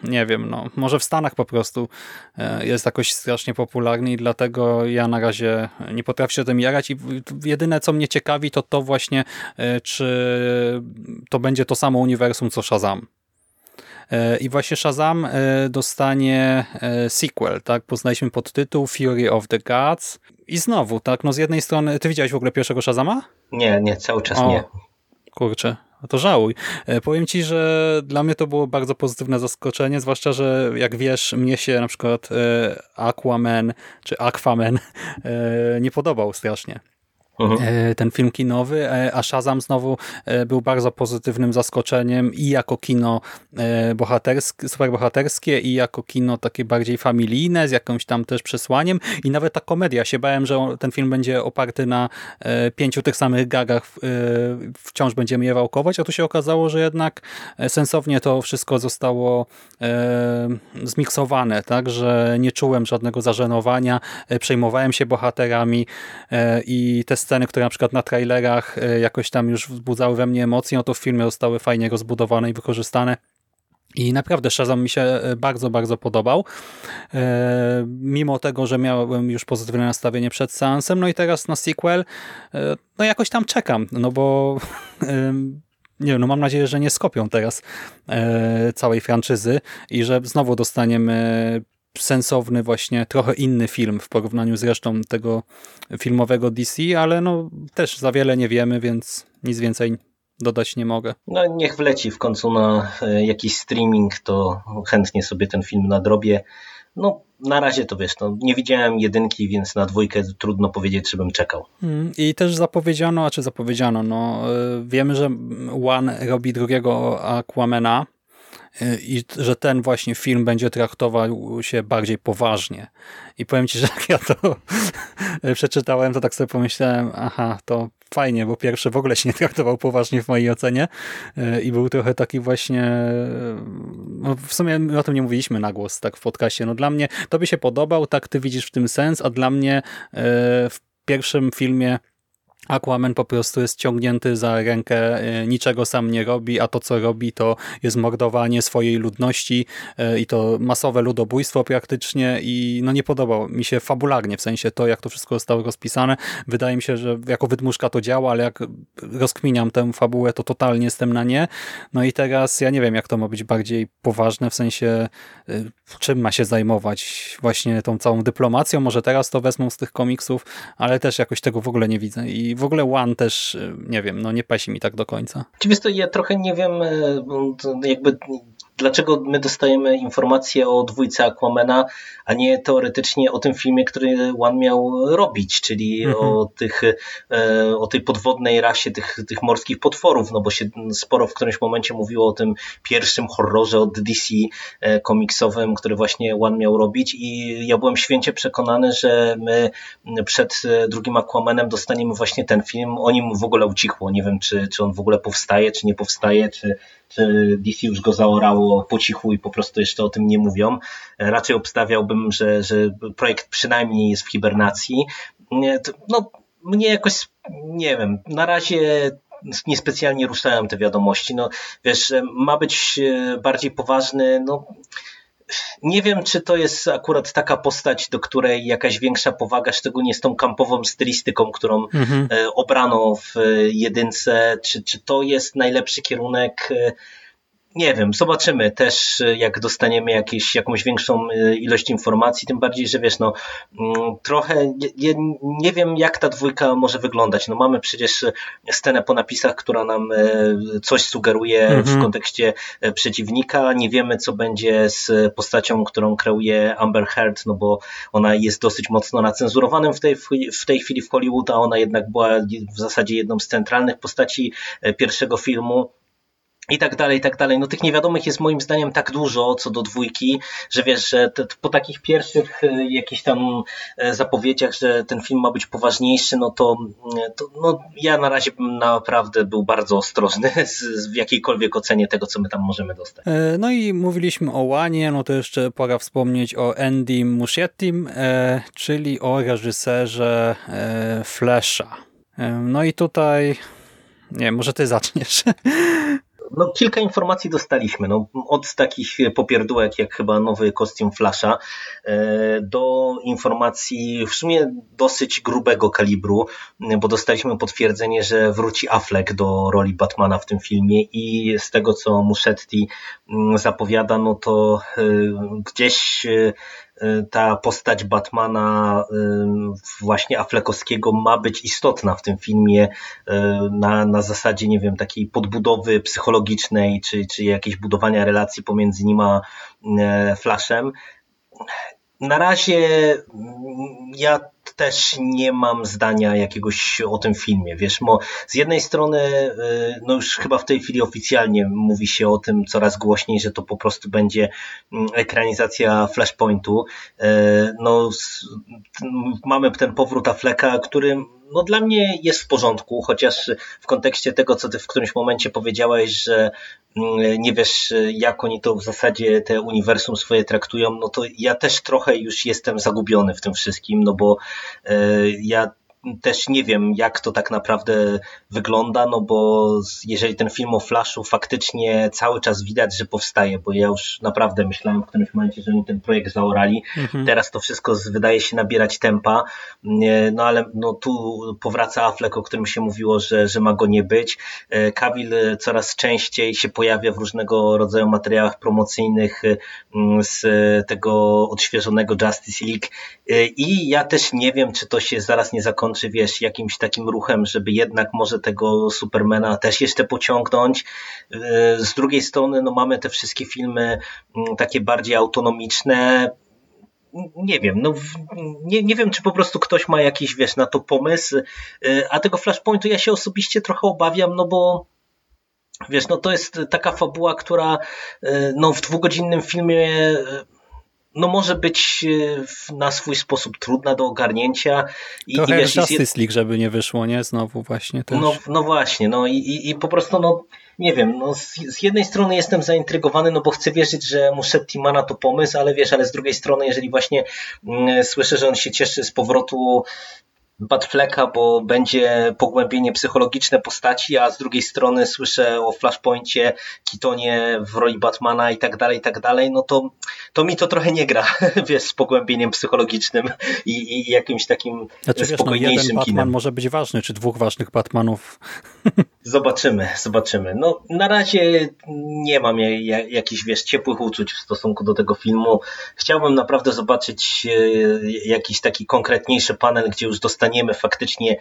nie wiem, no może w Stanach po prostu e, jest jakoś strasznie popularny i dlatego ja na razie nie potrafię się tym jarać i jedyne co mnie ciekawi to to właśnie, e, czy to będzie to samo uniwersum co Shazam. E, I właśnie Shazam dostanie sequel, tak? Poznaliśmy podtytuł Fury of the Gods. I znowu, tak? No z jednej strony, ty widziałeś w ogóle pierwszego Shazama? Nie, nie, cały czas o, nie. Kurczę, no to żałuj. E, powiem ci, że dla mnie to było bardzo pozytywne zaskoczenie, zwłaszcza, że jak wiesz, mnie się na przykład e, Aquaman czy Aquaman e, nie podobał strasznie. Mhm. E, ten film kinowy, e, a Shazam znowu e, był bardzo pozytywnym zaskoczeniem i jako kino bohaterskie, superbohaterskie i jako kino takie bardziej familijne, z jakimś tam też przesłaniem i nawet ta komedia. Się bałem, że ten film będzie oparty na pięciu tych samych gagach, wciąż będziemy je wałkować, a tu się okazało, że jednak sensownie to wszystko zostało zmiksowane, tak, że nie czułem żadnego zażenowania, przejmowałem się bohaterami i te sceny, które na przykład na trailerach e, jakoś tam już wzbudzały we mnie emocje, no to w filmie zostały fajnie rozbudowane i wykorzystane. I naprawdę Shazam mi się e, bardzo, bardzo podobał. E, mimo tego, że miałem już pozytywne nastawienie przed seansem, no i teraz na sequel, no jakoś tam czekam, no bo nie wiem, no mam nadzieję, że nie skopią teraz całej franczyzy i że znowu dostaniemy sensowny właśnie, trochę inny film w porównaniu z resztą tego filmowego DC, ale no też za wiele nie wiemy, więc nic więcej dodać nie mogę. No niech wleci w końcu na e, jakiś streaming, to chętnie sobie ten film nadrobię. No na razie to wiesz, no, nie widziałem jedynki, więc na dwójkę trudno powiedzieć, czy bym czekał. Mm, I też zapowiedziano, a czy zapowiedziano, no e, wiemy, że One robi drugiego Aquamena, i że ten właśnie film będzie traktował się bardziej poważnie. I powiem Ci, że jak ja to przeczytałem, to tak sobie pomyślałem, aha, to fajnie, bo pierwszy w ogóle się nie traktował poważnie w mojej ocenie i był trochę taki właśnie, no w sumie o tym nie mówiliśmy na głos tak w podcaście, no dla mnie to by się podobał, tak Ty widzisz w tym sens, a dla mnie e, w pierwszym filmie Aquaman po prostu jest ciągnięty za rękę, e, niczego sam nie robi, a to co robi to jest mordowanie swojej ludności e, i to masowe ludobójstwo praktycznie i no nie podobał mi się fabularnie, w sensie to jak to wszystko zostało rozpisane. Wydaje mi się, że jako wydmuszka to działa, ale jak rozkminiam tę fabułę, to totalnie jestem na nie. No i teraz ja nie wiem, jak to ma być bardziej poważne, w sensie e, czym ma się zajmować właśnie tą całą dyplomacją. Może teraz to wezmą z tych komiksów, ale też jakoś tego w ogóle nie widzę i w ogóle One też, y, nie wiem, no nie pasi mi tak do końca. To ja trochę nie wiem, y, jakby dlaczego my dostajemy informacje o dwójce Aquamena, a nie teoretycznie o tym filmie, który One miał robić, czyli mhm. o, tych, e, o tej podwodnej rasie tych, tych morskich potworów, no bo się sporo w którymś momencie mówiło o tym pierwszym horrorze od DC e, komiksowym, który właśnie One miał robić. I ja byłem święcie przekonany, że my przed e, drugim Aquamanem dostaniemy właśnie ten film, o nim w ogóle ucichło, nie wiem czy, czy on w ogóle powstaje, czy nie powstaje, czy, czy DC już go zaorało po cichu i po prostu jeszcze o tym nie mówią. Raczej obstawiałbym, że, że projekt przynajmniej jest w hibernacji. No, mnie jakoś, nie wiem, na razie niespecjalnie ruszałem te wiadomości. No, wiesz, ma być e, bardziej poważny, no nie wiem, czy to jest akurat taka postać, do której jakaś większa powaga, szczególnie z tą kampową stylistyką, którą mhm. E, obrano w jedynce, czy, czy to jest najlepszy kierunek. Nie wiem, zobaczymy też, jak dostaniemy jakieś, jakąś większą ilość informacji, tym bardziej, że wiesz, no mm, trochę nie, nie wiem, jak ta dwójka może wyglądać. No mamy przecież scenę po napisach, która nam coś sugeruje mhm. w kontekście przeciwnika. Nie wiemy, co będzie z postacią, którą kreuje Amber Heard, no bo ona jest dosyć mocno nacenzurowanym w tej, w tej chwili w Hollywood, a ona jednak była w zasadzie jedną z centralnych postaci pierwszego filmu i tak dalej, i tak dalej. No tych niewiadomych jest moim zdaniem tak dużo co do dwójki, że wiesz, że te, po takich pierwszych e, jakichś tam e, zapowiedziach, że ten film ma być poważniejszy, no to, e, to no ja na razie bym naprawdę był bardzo ostrożny z, z, w jakiejkolwiek ocenie tego, co my tam możemy dostać. No i mówiliśmy o Łanie, no to jeszcze pora wspomnieć o Andy Muschiettim, czyli o reżyserze Flasha. No i tutaj nie, może ty zaczniesz. No, kilka informacji dostaliśmy. No, od takich popierdółek jak chyba nowy kostium Flasha e, do informacji w sumie dosyć grubego kalibru, bo dostaliśmy potwierdzenie, że wróci Affleck do roli Batmana w tym filmie i z tego co Muschetti zapowiada, no to e, gdzieś e, ta postać Batmana właśnie Affleckowskiego ma być istotna w tym filmie na, na zasadzie, nie wiem, takiej podbudowy psychologicznej, czy, czy jakieś budowania relacji pomiędzy nim a Flashem. Na razie ja też nie mam zdania jakiegoś o tym filmie. Wiesz, mo, z jednej strony, y, no już chyba w tej chwili oficjalnie mówi się o tym coraz głośniej, że to po prostu będzie mm, ekranizacja Flashpointu. Y, no, mamy ten powrót Affleka, który no dla mnie jest w porządku, chociaż w kontekście tego, co ty w którymś momencie powiedziałeś, że mm, nie wiesz, jak oni to w zasadzie te uniwersum swoje traktują, no to ja też trochę już jestem zagubiony w tym wszystkim, no bo ja też nie wiem, jak to tak naprawdę wygląda, no bo jeżeli ten film o Flashu faktycznie cały czas widać, że powstaje, bo ja już naprawdę myślałem w którymś momencie, że oni ten projekt zaorali. Mhm. Teraz to wszystko wydaje się nabierać tempa, no ale no tu powraca Affleck, o którym się mówiło, że, że ma go nie być. Kawil e, coraz częściej się pojawia w różnego rodzaju materiałach promocyjnych mm, z tego odświeżonego Justice League e, i ja też nie wiem, czy to się zaraz nie zakończy czy wiesz, jakimś takim ruchem, żeby jednak może tego Supermana też jeszcze pociągnąć. Yy, z drugiej strony, no mamy te wszystkie filmy mm, takie bardziej autonomiczne, nie wiem, no nie, nie wiem, czy po prostu ktoś ma jakiś, wiesz, na to pomysł, yy, a tego Flashpointu ja się osobiście trochę obawiam, no bo wiesz, no to jest taka fabuła, która yy, no w dwugodzinnym filmie no może być e, na swój sposób trudna do ogarnięcia. I, Trochę i wiesz, Justice jest... League, żeby nie wyszło, nie? Znowu właśnie też. No, no właśnie, no i, i, i po prostu no nie wiem, no z, z, jednej strony jestem zaintrygowany, no bo chcę wierzyć, że Musetti ma na to pomysł, ale wiesz, ale z drugiej strony, jeżeli właśnie mm, słyszę, że on się cieszy z powrotu Batfleka, bo będzie pogłębienie psychologiczne postaci, a z drugiej strony słyszę o Flashpoincie, Kitonie w roli Batmana i tak dalej, i tak dalej, no to, to mi to trochę nie gra, wiesz, z pogłębieniem psychologicznym i, i jakimś takim znaczy, spokojniejszym wiesz, no, jeden Batman może być ważny, czy dwóch ważnych Batmanów. Zobaczymy, zobaczymy. No, na razie nie mam jakichś, wiesz, ciepłych uczuć w stosunku do tego filmu. Chciałbym naprawdę zobaczyć e, jakiś taki konkretniejszy panel, gdzie już dostaniemy dostaniemy faktycznie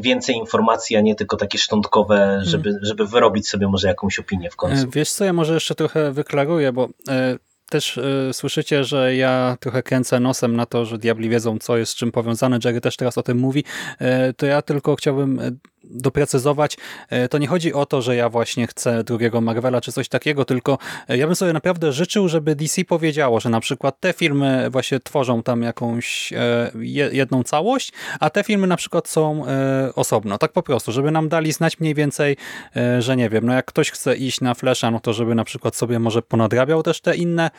więcej informacji, a nie tylko takie szczątkowe, żeby, hmm. żeby wyrobić sobie może jakąś opinię w końcu. E, wiesz co, ja może jeszcze trochę wyklaruję, bo e, też y, słyszycie, że ja trochę kręcę nosem na to, że diabli wiedzą, co jest z czym powiązane. Jerry też teraz o tym mówi. Y, to ja tylko chciałbym doprecyzować. Y, to nie chodzi o to, że ja właśnie chcę drugiego Marvela czy coś takiego, tylko ja bym sobie naprawdę życzył, żeby DC powiedziało, że na przykład te filmy właśnie tworzą tam jakąś jedną całość, a te filmy na przykład są osobno. Tak po prostu, żeby nam dali znać mniej więcej, że nie wiem, no jak ktoś chce iść na Flasha, no to żeby na przykład sobie może ponadrabiał też te inne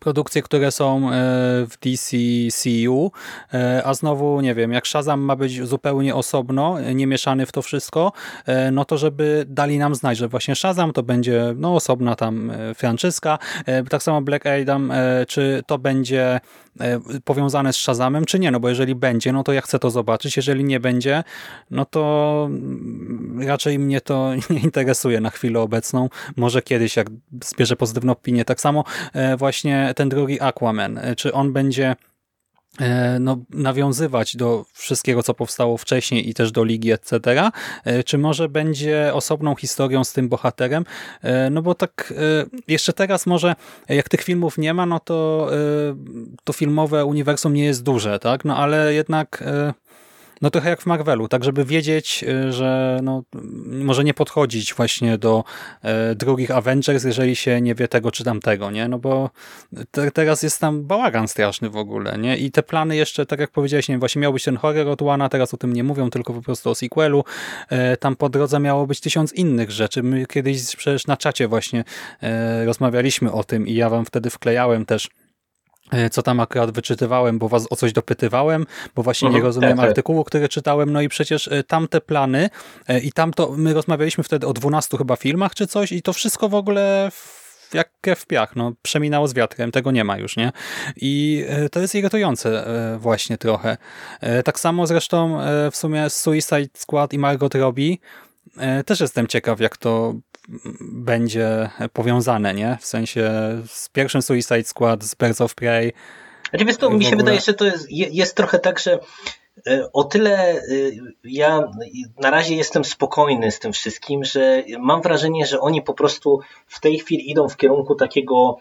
produkcje, które są e, w DCCU, e, a znowu, nie wiem, jak Shazam ma być zupełnie osobno, nie mieszany w to wszystko, e, no to żeby dali nam znać, że właśnie Shazam to będzie no, osobna tam franczyska, tak samo Black Adam, czy to będzie powiązane z Shazamem, czy nie, no bo jeżeli będzie, no to ja chcę to zobaczyć, jeżeli nie będzie, no to mm, raczej mnie to nie interesuje na chwilę obecną, może kiedyś, jak zbierze pozytywną opinię, tak samo właśnie ten drugi Aquaman, e, czy on będzie e, no, nawiązywać do wszystkiego, co powstało wcześniej i też do ligi, etc., e, czy może będzie osobną historią z tym bohaterem, no bo tak jeszcze teraz może, jak tych filmów nie ma, no to to filmowe uniwersum nie jest duże, tak, no ale jednak no trochę jak w Marvelu, tak żeby wiedzieć, y, że no, może nie podchodzić właśnie do e, drugich Avengers, jeżeli się nie wie tego czy tamtego, nie? No bo te, teraz jest tam bałagan straszny w ogóle, nie? I te plany jeszcze, tak jak powiedziałeś, nie właśnie miał być ten horror od Łana, teraz o tym nie mówią, tylko po prostu o sequelu. E, tam po drodze miało być tysiąc innych rzeczy. My kiedyś przecież na czacie właśnie e, rozmawialiśmy o tym i ja wam wtedy wklejałem też co tam akurat wyczytywałem, bo was o coś dopytywałem, bo właśnie nie mhm. rozumiem tak, tak. artykułu, który czytałem, no i przecież e, tamte plany e, i tamto, my rozmawialiśmy wtedy o 12 chyba filmach czy coś i to wszystko w ogóle jak w piach, no przeminęło z wiatrem, tego nie ma już, nie? I to jest irytujące właśnie trochę. Tak samo zresztą w sumie Suicide Squad i Margot Robbie też jestem ciekaw, jak to będzie powiązane, nie? W sensie z pierwszym Suicide Squad, z Birds of Prey. Znaczy, wiesz, to mi się ogóle... wydaje, że to jest, jest trochę tak, że e, o tyle e, ja na razie jestem spokojny z tym wszystkim, że mam wrażenie, że oni po prostu w tej chwili idą w kierunku takiego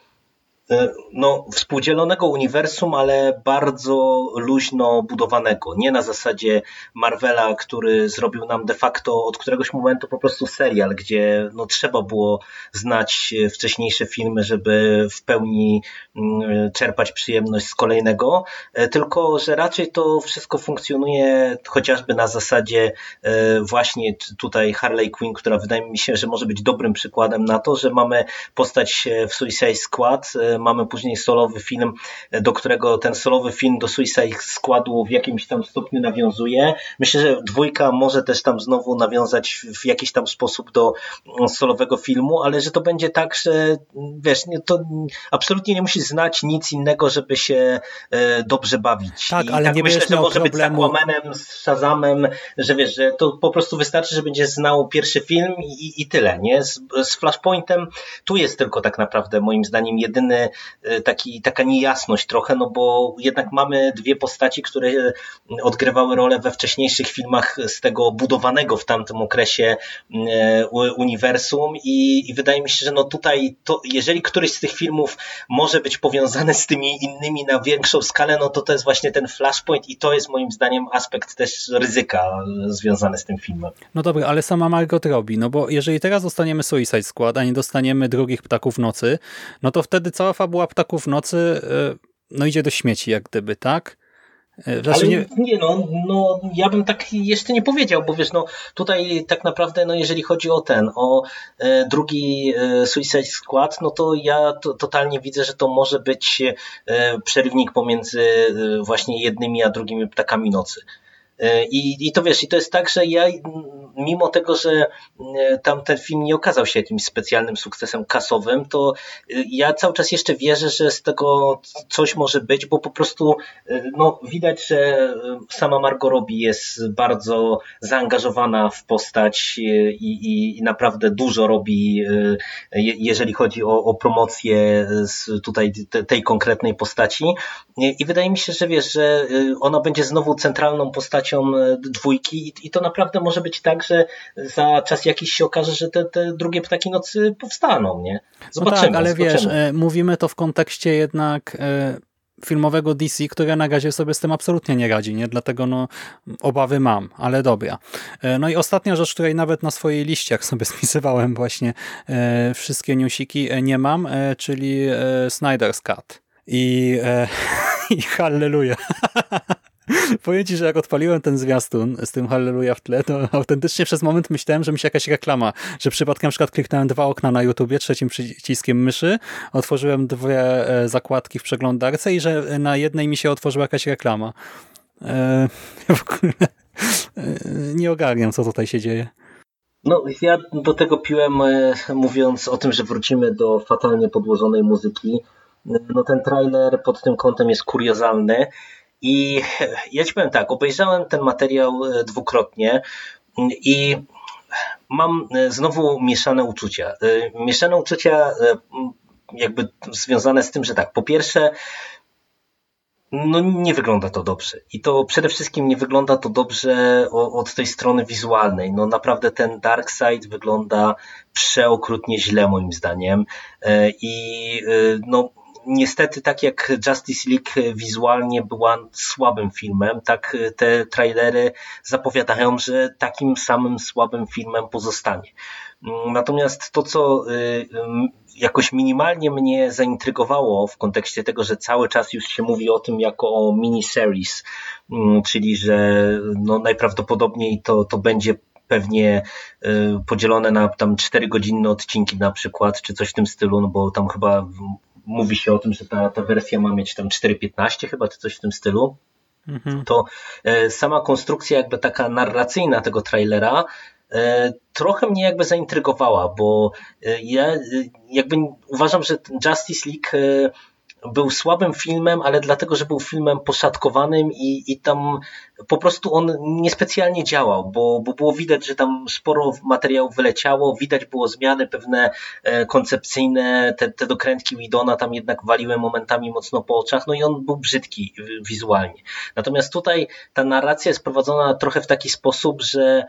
no, współdzielonego uniwersum, ale bardzo luźno budowanego. Nie na zasadzie Marvela, który zrobił nam de facto od któregoś momentu po prostu serial, gdzie no, trzeba było znać wcześniejsze filmy, żeby w pełni mm, czerpać przyjemność z kolejnego, e, tylko że raczej to wszystko funkcjonuje chociażby na zasadzie e, właśnie tutaj Harley Quinn, która wydaje mi się, że może być dobrym przykładem na to, że mamy postać w Suicide Squad, mamy później solowy film, do którego ten solowy film do Suicide Składu w jakimś tam stopniu nawiązuje. Myślę, że dwójka może też tam znowu nawiązać w jakiś tam sposób do solowego filmu, ale że to będzie tak, że wiesz, to absolutnie nie musisz znać nic innego, żeby się e, dobrze bawić. Tak, I ale tak nie myślę, że może problemu. być z Aquamanem, z Shazamem, że wiesz, że to po prostu wystarczy, że będzie znał pierwszy film i, i tyle, nie? Z, z Flashpointem tu jest tylko tak naprawdę moim zdaniem jedyny E, taki, taka niejasność trochę, no bo jednak mamy dwie postaci, które odgrywały rolę we wcześniejszych filmach z tego budowanego w tamtym okresie e, uniwersum i, i wydaje mi się, że no tutaj to, jeżeli któryś z tych filmów może być powiązany z tymi innymi na większą skalę, no to to jest właśnie ten flashpoint i to jest moim zdaniem aspekt też ryzyka związany z tym filmem. No dobra, ale sama Margot robi, no bo jeżeli teraz dostaniemy Suicide Squad, a nie dostaniemy drugich Ptaków Nocy, no to wtedy cała fabuła ptaków nocy e, no idzie do śmieci jak gdyby, tak? E, znaczy, nie... nie, no, no, ja bym tak jeszcze nie powiedział, bo wiesz, no tutaj tak naprawdę, no jeżeli chodzi o ten, o e, drugi e, Suicide Squad, no to ja to, totalnie widzę, że to może być e, przerywnik pomiędzy e, właśnie jednymi a drugimi ptakami nocy. E, I, I to wiesz, i to jest tak, że ja mimo tego, że e, tam ten film nie okazał się jakimś specjalnym sukcesem kasowym, to e, ja cały czas jeszcze wierzę, że z tego coś może być, bo po prostu no, widać, że sama Margot Robbie jest bardzo zaangażowana w postać i, i, i naprawdę dużo robi, jeżeli chodzi o, o promocję tutaj tej konkretnej postaci. I wydaje mi się, że wiesz, że ona będzie znowu centralną postacią postacią e, dwójki i to naprawdę może być tak, że za czas jakiś się okaże, że te, te drugie Ptaki Nocy powstaną, nie? Zobaczymy. No tak, ale zobaczymy. wiesz, e, mówimy to w kontekście jednak e, filmowego DC, które na razie sobie z tym absolutnie nie radzi, nie? Dlatego no, obawy mam, ale dobra. No i ostatnia rzecz, której nawet na swojej liście, jak sobie spisywałem właśnie wszystkie newsiki, nie mam, czyli Snyder's Cut. I, i hallelujah. Powiem ci, że jak odpaliłem ten zwiastun z tym Halleluja w tle, to autentycznie przez moment myślałem, że mi się jakaś reklama, że przypadkiem na przykład kliknąłem dwa okna na YouTubie trzecim przyciskiem myszy, otworzyłem dwie e, zakładki w przeglądarce i że na jednej mi się otworzyła jakaś reklama. Eee, w ogóle nie ogarniam, co tutaj się dzieje. No, ja do tego piłem, e, mówiąc o tym, że wrócimy do fatalnie podłożonej muzyki. No, ten trailer pod tym kątem jest kuriozalny. I ja ci powiem tak, obejrzałem ten materiał e, dwukrotnie i mam e, znowu mieszane uczucia. Mieszane uczucia jakby związane z tym, że tak, po pierwsze no nie wygląda to dobrze. I to przede wszystkim nie wygląda to dobrze od tej strony wizualnej. No naprawdę ten Dark Side wygląda przeokrutnie źle moim zdaniem. E, I e, no niestety tak jak Justice League wizualnie była słabym filmem, tak te trailery zapowiadają, że takim samym słabym filmem pozostanie. Natomiast to, co y, jakoś minimalnie mnie zaintrygowało w kontekście tego, że cały czas już się mówi o tym jako o miniseries, mm, czyli że no najprawdopodobniej to, to będzie pewnie y, podzielone na tam 4 godzinne odcinki na przykład, czy coś w tym stylu, no bo tam chyba mówi się o tym, że ta, ta wersja ma mieć tam 4.15 chyba, czy coś w tym stylu. Mhm. To e, sama konstrukcja jakby taka narracyjna tego trailera E, trochę mnie jakby zaintrygowała, bo e, ja jakby uważam, że Justice League był słabym filmem, ale dlatego, że był filmem poszatkowanym i, i tam po prostu on niespecjalnie działał, bo, bo było widać, że tam sporo materiałów wyleciało, widać było zmiany pewne koncepcyjne, te, te dokrętki Widona tam jednak waliły momentami mocno po oczach, no i on był brzydki wizualnie. Natomiast tutaj ta narracja jest prowadzona trochę w taki sposób, że E,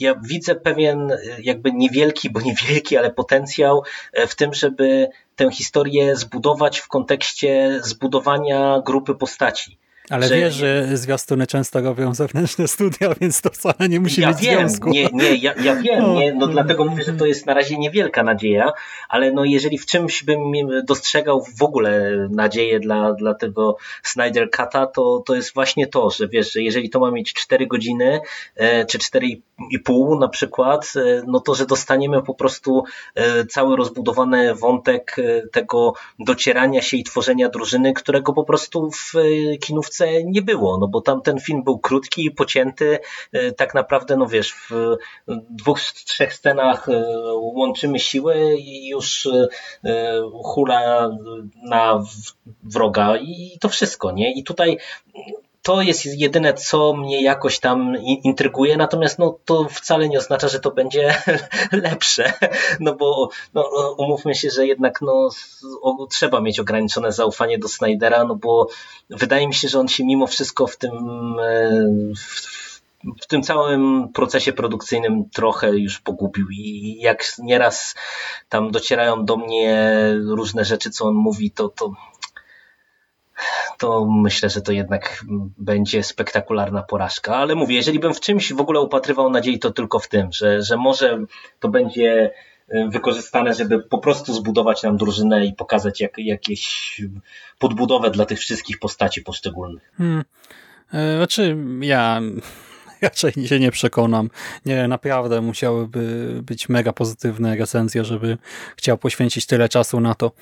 ja widzę pewien e, jakby niewielki, bo niewielki, ale potencjał e, w tym, żeby tę historię zbudować w kontekście zbudowania grupy postaci. Ale że... wiesz, że zwiastuny często robią zewnętrzne studia, więc to wcale nie musi ja mieć wiem, związku. Nie, nie, ja, ja wiem, no. nie, no dlatego mówię, że to jest na razie niewielka nadzieja, ale no jeżeli w czymś bym dostrzegał w ogóle nadzieję dla, dla tego Snyder Cut'a, to, to jest właśnie to, że wiesz, że jeżeli to ma mieć 4 godziny, e, czy 4,5 na przykład, e, no to, że dostaniemy po prostu e, cały rozbudowany wątek tego docierania się i tworzenia drużyny, którego po prostu w kinówce nie było, no bo tam ten film był krótki i pocięty, e, tak naprawdę, no wiesz, w dwóch, trzech scenach e, łączymy siły i już e, hula na wroga i to wszystko, nie? I tutaj to jest jedyne, co mnie jakoś tam intryguje, natomiast no, to wcale nie oznacza, że to będzie lepsze, no bo no, no, umówmy się, że jednak no, trzeba mieć ograniczone zaufanie do Snydera, no bo wydaje mi się, że on się mimo wszystko w tym e, w, w tym całym procesie produkcyjnym trochę już pogubił i jak nieraz tam docierają do mnie różne rzeczy, co on mówi, to, to to myślę, że to jednak będzie spektakularna porażka. Ale mówię, jeżeli bym w czymś w ogóle upatrywał nadziei, to tylko w tym, że, że może to będzie y, wykorzystane, żeby po prostu zbudować nam drużynę i pokazać jak, jakieś podbudowę dla tych wszystkich postaci poszczególnych. Hmm. E, znaczy, ja raczej się nie przekonam. Nie, naprawdę musiałyby być mega pozytywne recenzje, żeby chciał poświęcić tyle czasu na to.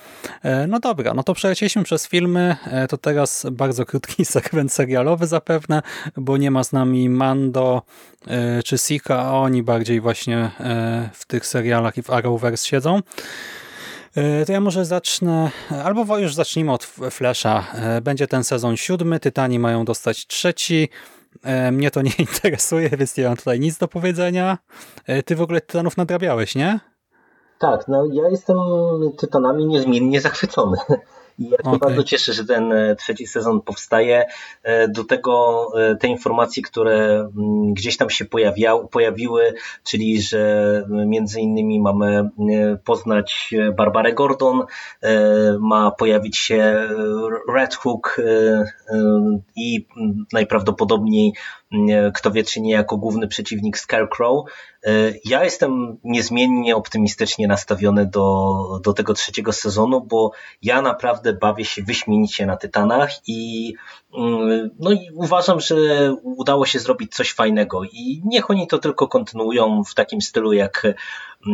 E, no dobra, no to przelecieliśmy przez filmy, e, to teraz bardzo krótki segment serialowy zapewne, bo nie ma z nami Mando e, czy Sika, a oni bardziej właśnie w tych serialach i w Arrowverse siedzą. To ja może zacznę, albo już zacznijmy od Flasha. Będzie ten sezon siódmy, Tytani mają dostać trzeci. E, mnie to nie interesuje, więc nie mam tutaj nic do powiedzenia. E, ty w ogóle Tytanów nadrabiałeś, nie? Tak, no ja jestem Tytanami niezmiennie zachwycony. I ja się okay. bardzo cieszę, że ten e, trzeci sezon powstaje. E, do tego e, te informacje, które mm, gdzieś tam się pojawiały, pojawiły, czyli że między innymi mamy poznać Barbarę Gordon, ma pojawić się Red Hook i najprawdopodobniej kto wie czy nie jako główny przeciwnik Scarecrow. Ja jestem niezmiennie optymistycznie nastawiony do, do tego trzeciego sezonu, bo ja naprawdę bawię się wyśmienicie na Tytanach i, mm, no i uważam, że udało się zrobić coś fajnego i niech oni to tylko kontynuują w takim stylu jak,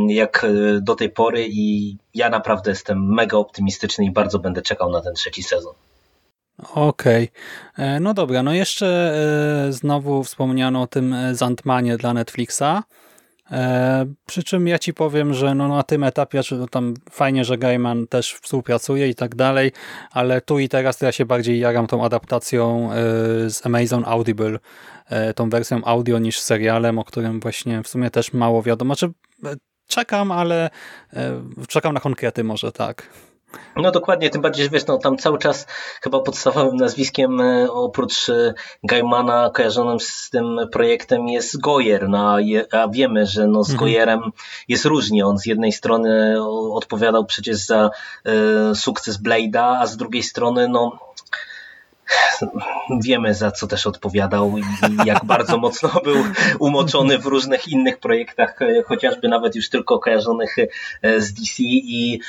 jak do tej pory i ja naprawdę jestem mega optymistyczny i bardzo będę czekał na ten trzeci sezon. Okej. Okay. No dobra, no jeszcze e, znowu wspomniano o tym Zantmanie dla Netflixa. E, przy czym ja ci powiem, że no na tym etapie, że tam fajnie, że Gaiman też współpracuje i tak dalej, ale tu i teraz ja się bardziej jaram tą adaptacją e, z Amazon Audible, tą wersją audio niż serialem, o którym właśnie w sumie też mało wiadomo. Znaczy, czekam, ale czekam na konkrety może, tak. No dokładnie, tym bardziej, że wiesz, no tam cały czas chyba podstawowym nazwiskiem e, oprócz e, Gaimana kojarzonym z tym projektem jest Goyer, no a, wiemy, że no z mhm. Goyerem jest różnie. On z jednej strony odpowiadał przecież za e, sukces Blade'a, a z drugiej strony no wiemy za co też odpowiadał i jak bardzo mocno był umoczony w różnych innych projektach, chociażby nawet już tylko kojarzonych z DC i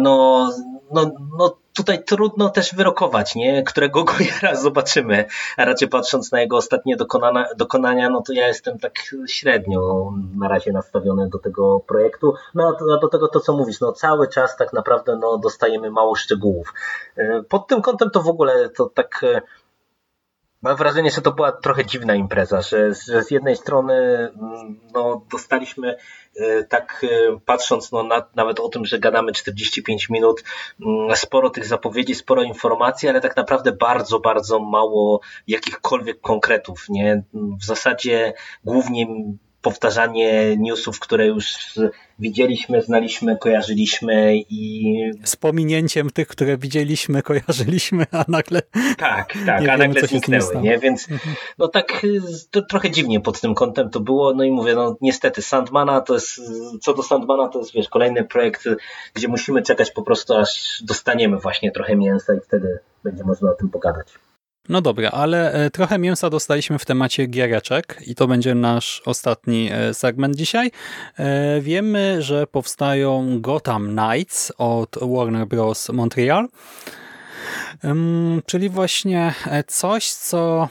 no, no, no tutaj trudno też wyrokować, nie? którego Gojera zobaczymy, a raczej patrząc na jego ostatnie dokonania, dokonania, no to ja jestem tak średnio na razie nastawiony do tego projektu. No a do tego to, co mówisz, no cały czas tak naprawdę no, dostajemy mało szczegółów. E, pod tym kątem to w ogóle to tak e, Mam wrażenie, że to była trochę dziwna impreza, że, że z jednej strony mm, no, dostaliśmy e, tak e, patrząc no, na, nawet o tym, że gadamy 45 minut, mm, sporo tych zapowiedzi, sporo informacji, ale tak naprawdę bardzo, bardzo mało jakichkolwiek konkretów. Nie? W zasadzie głównie powtarzanie newsów, które już widzieliśmy, znaliśmy, kojarzyliśmy i... Z pominięciem tych, które widzieliśmy, kojarzyliśmy, a nagle... Tak, tak, a nagle zniknęły, nie? Więc mhm. no tak to trochę dziwnie pod tym kątem to było, no i mówię, no niestety Sandmana to jest, co do Sandmana to jest, wiesz, kolejny projekt, gdzie musimy czekać po prostu, aż dostaniemy właśnie trochę mięsa i wtedy będzie można o tym pogadać. No dobra, ale e, trochę mięsa dostaliśmy w temacie giereczek i to będzie nasz ostatni e, segment dzisiaj. E, wiemy, że powstają Gotham Knights od Warner Bros. Montreal, czyli właśnie coś, co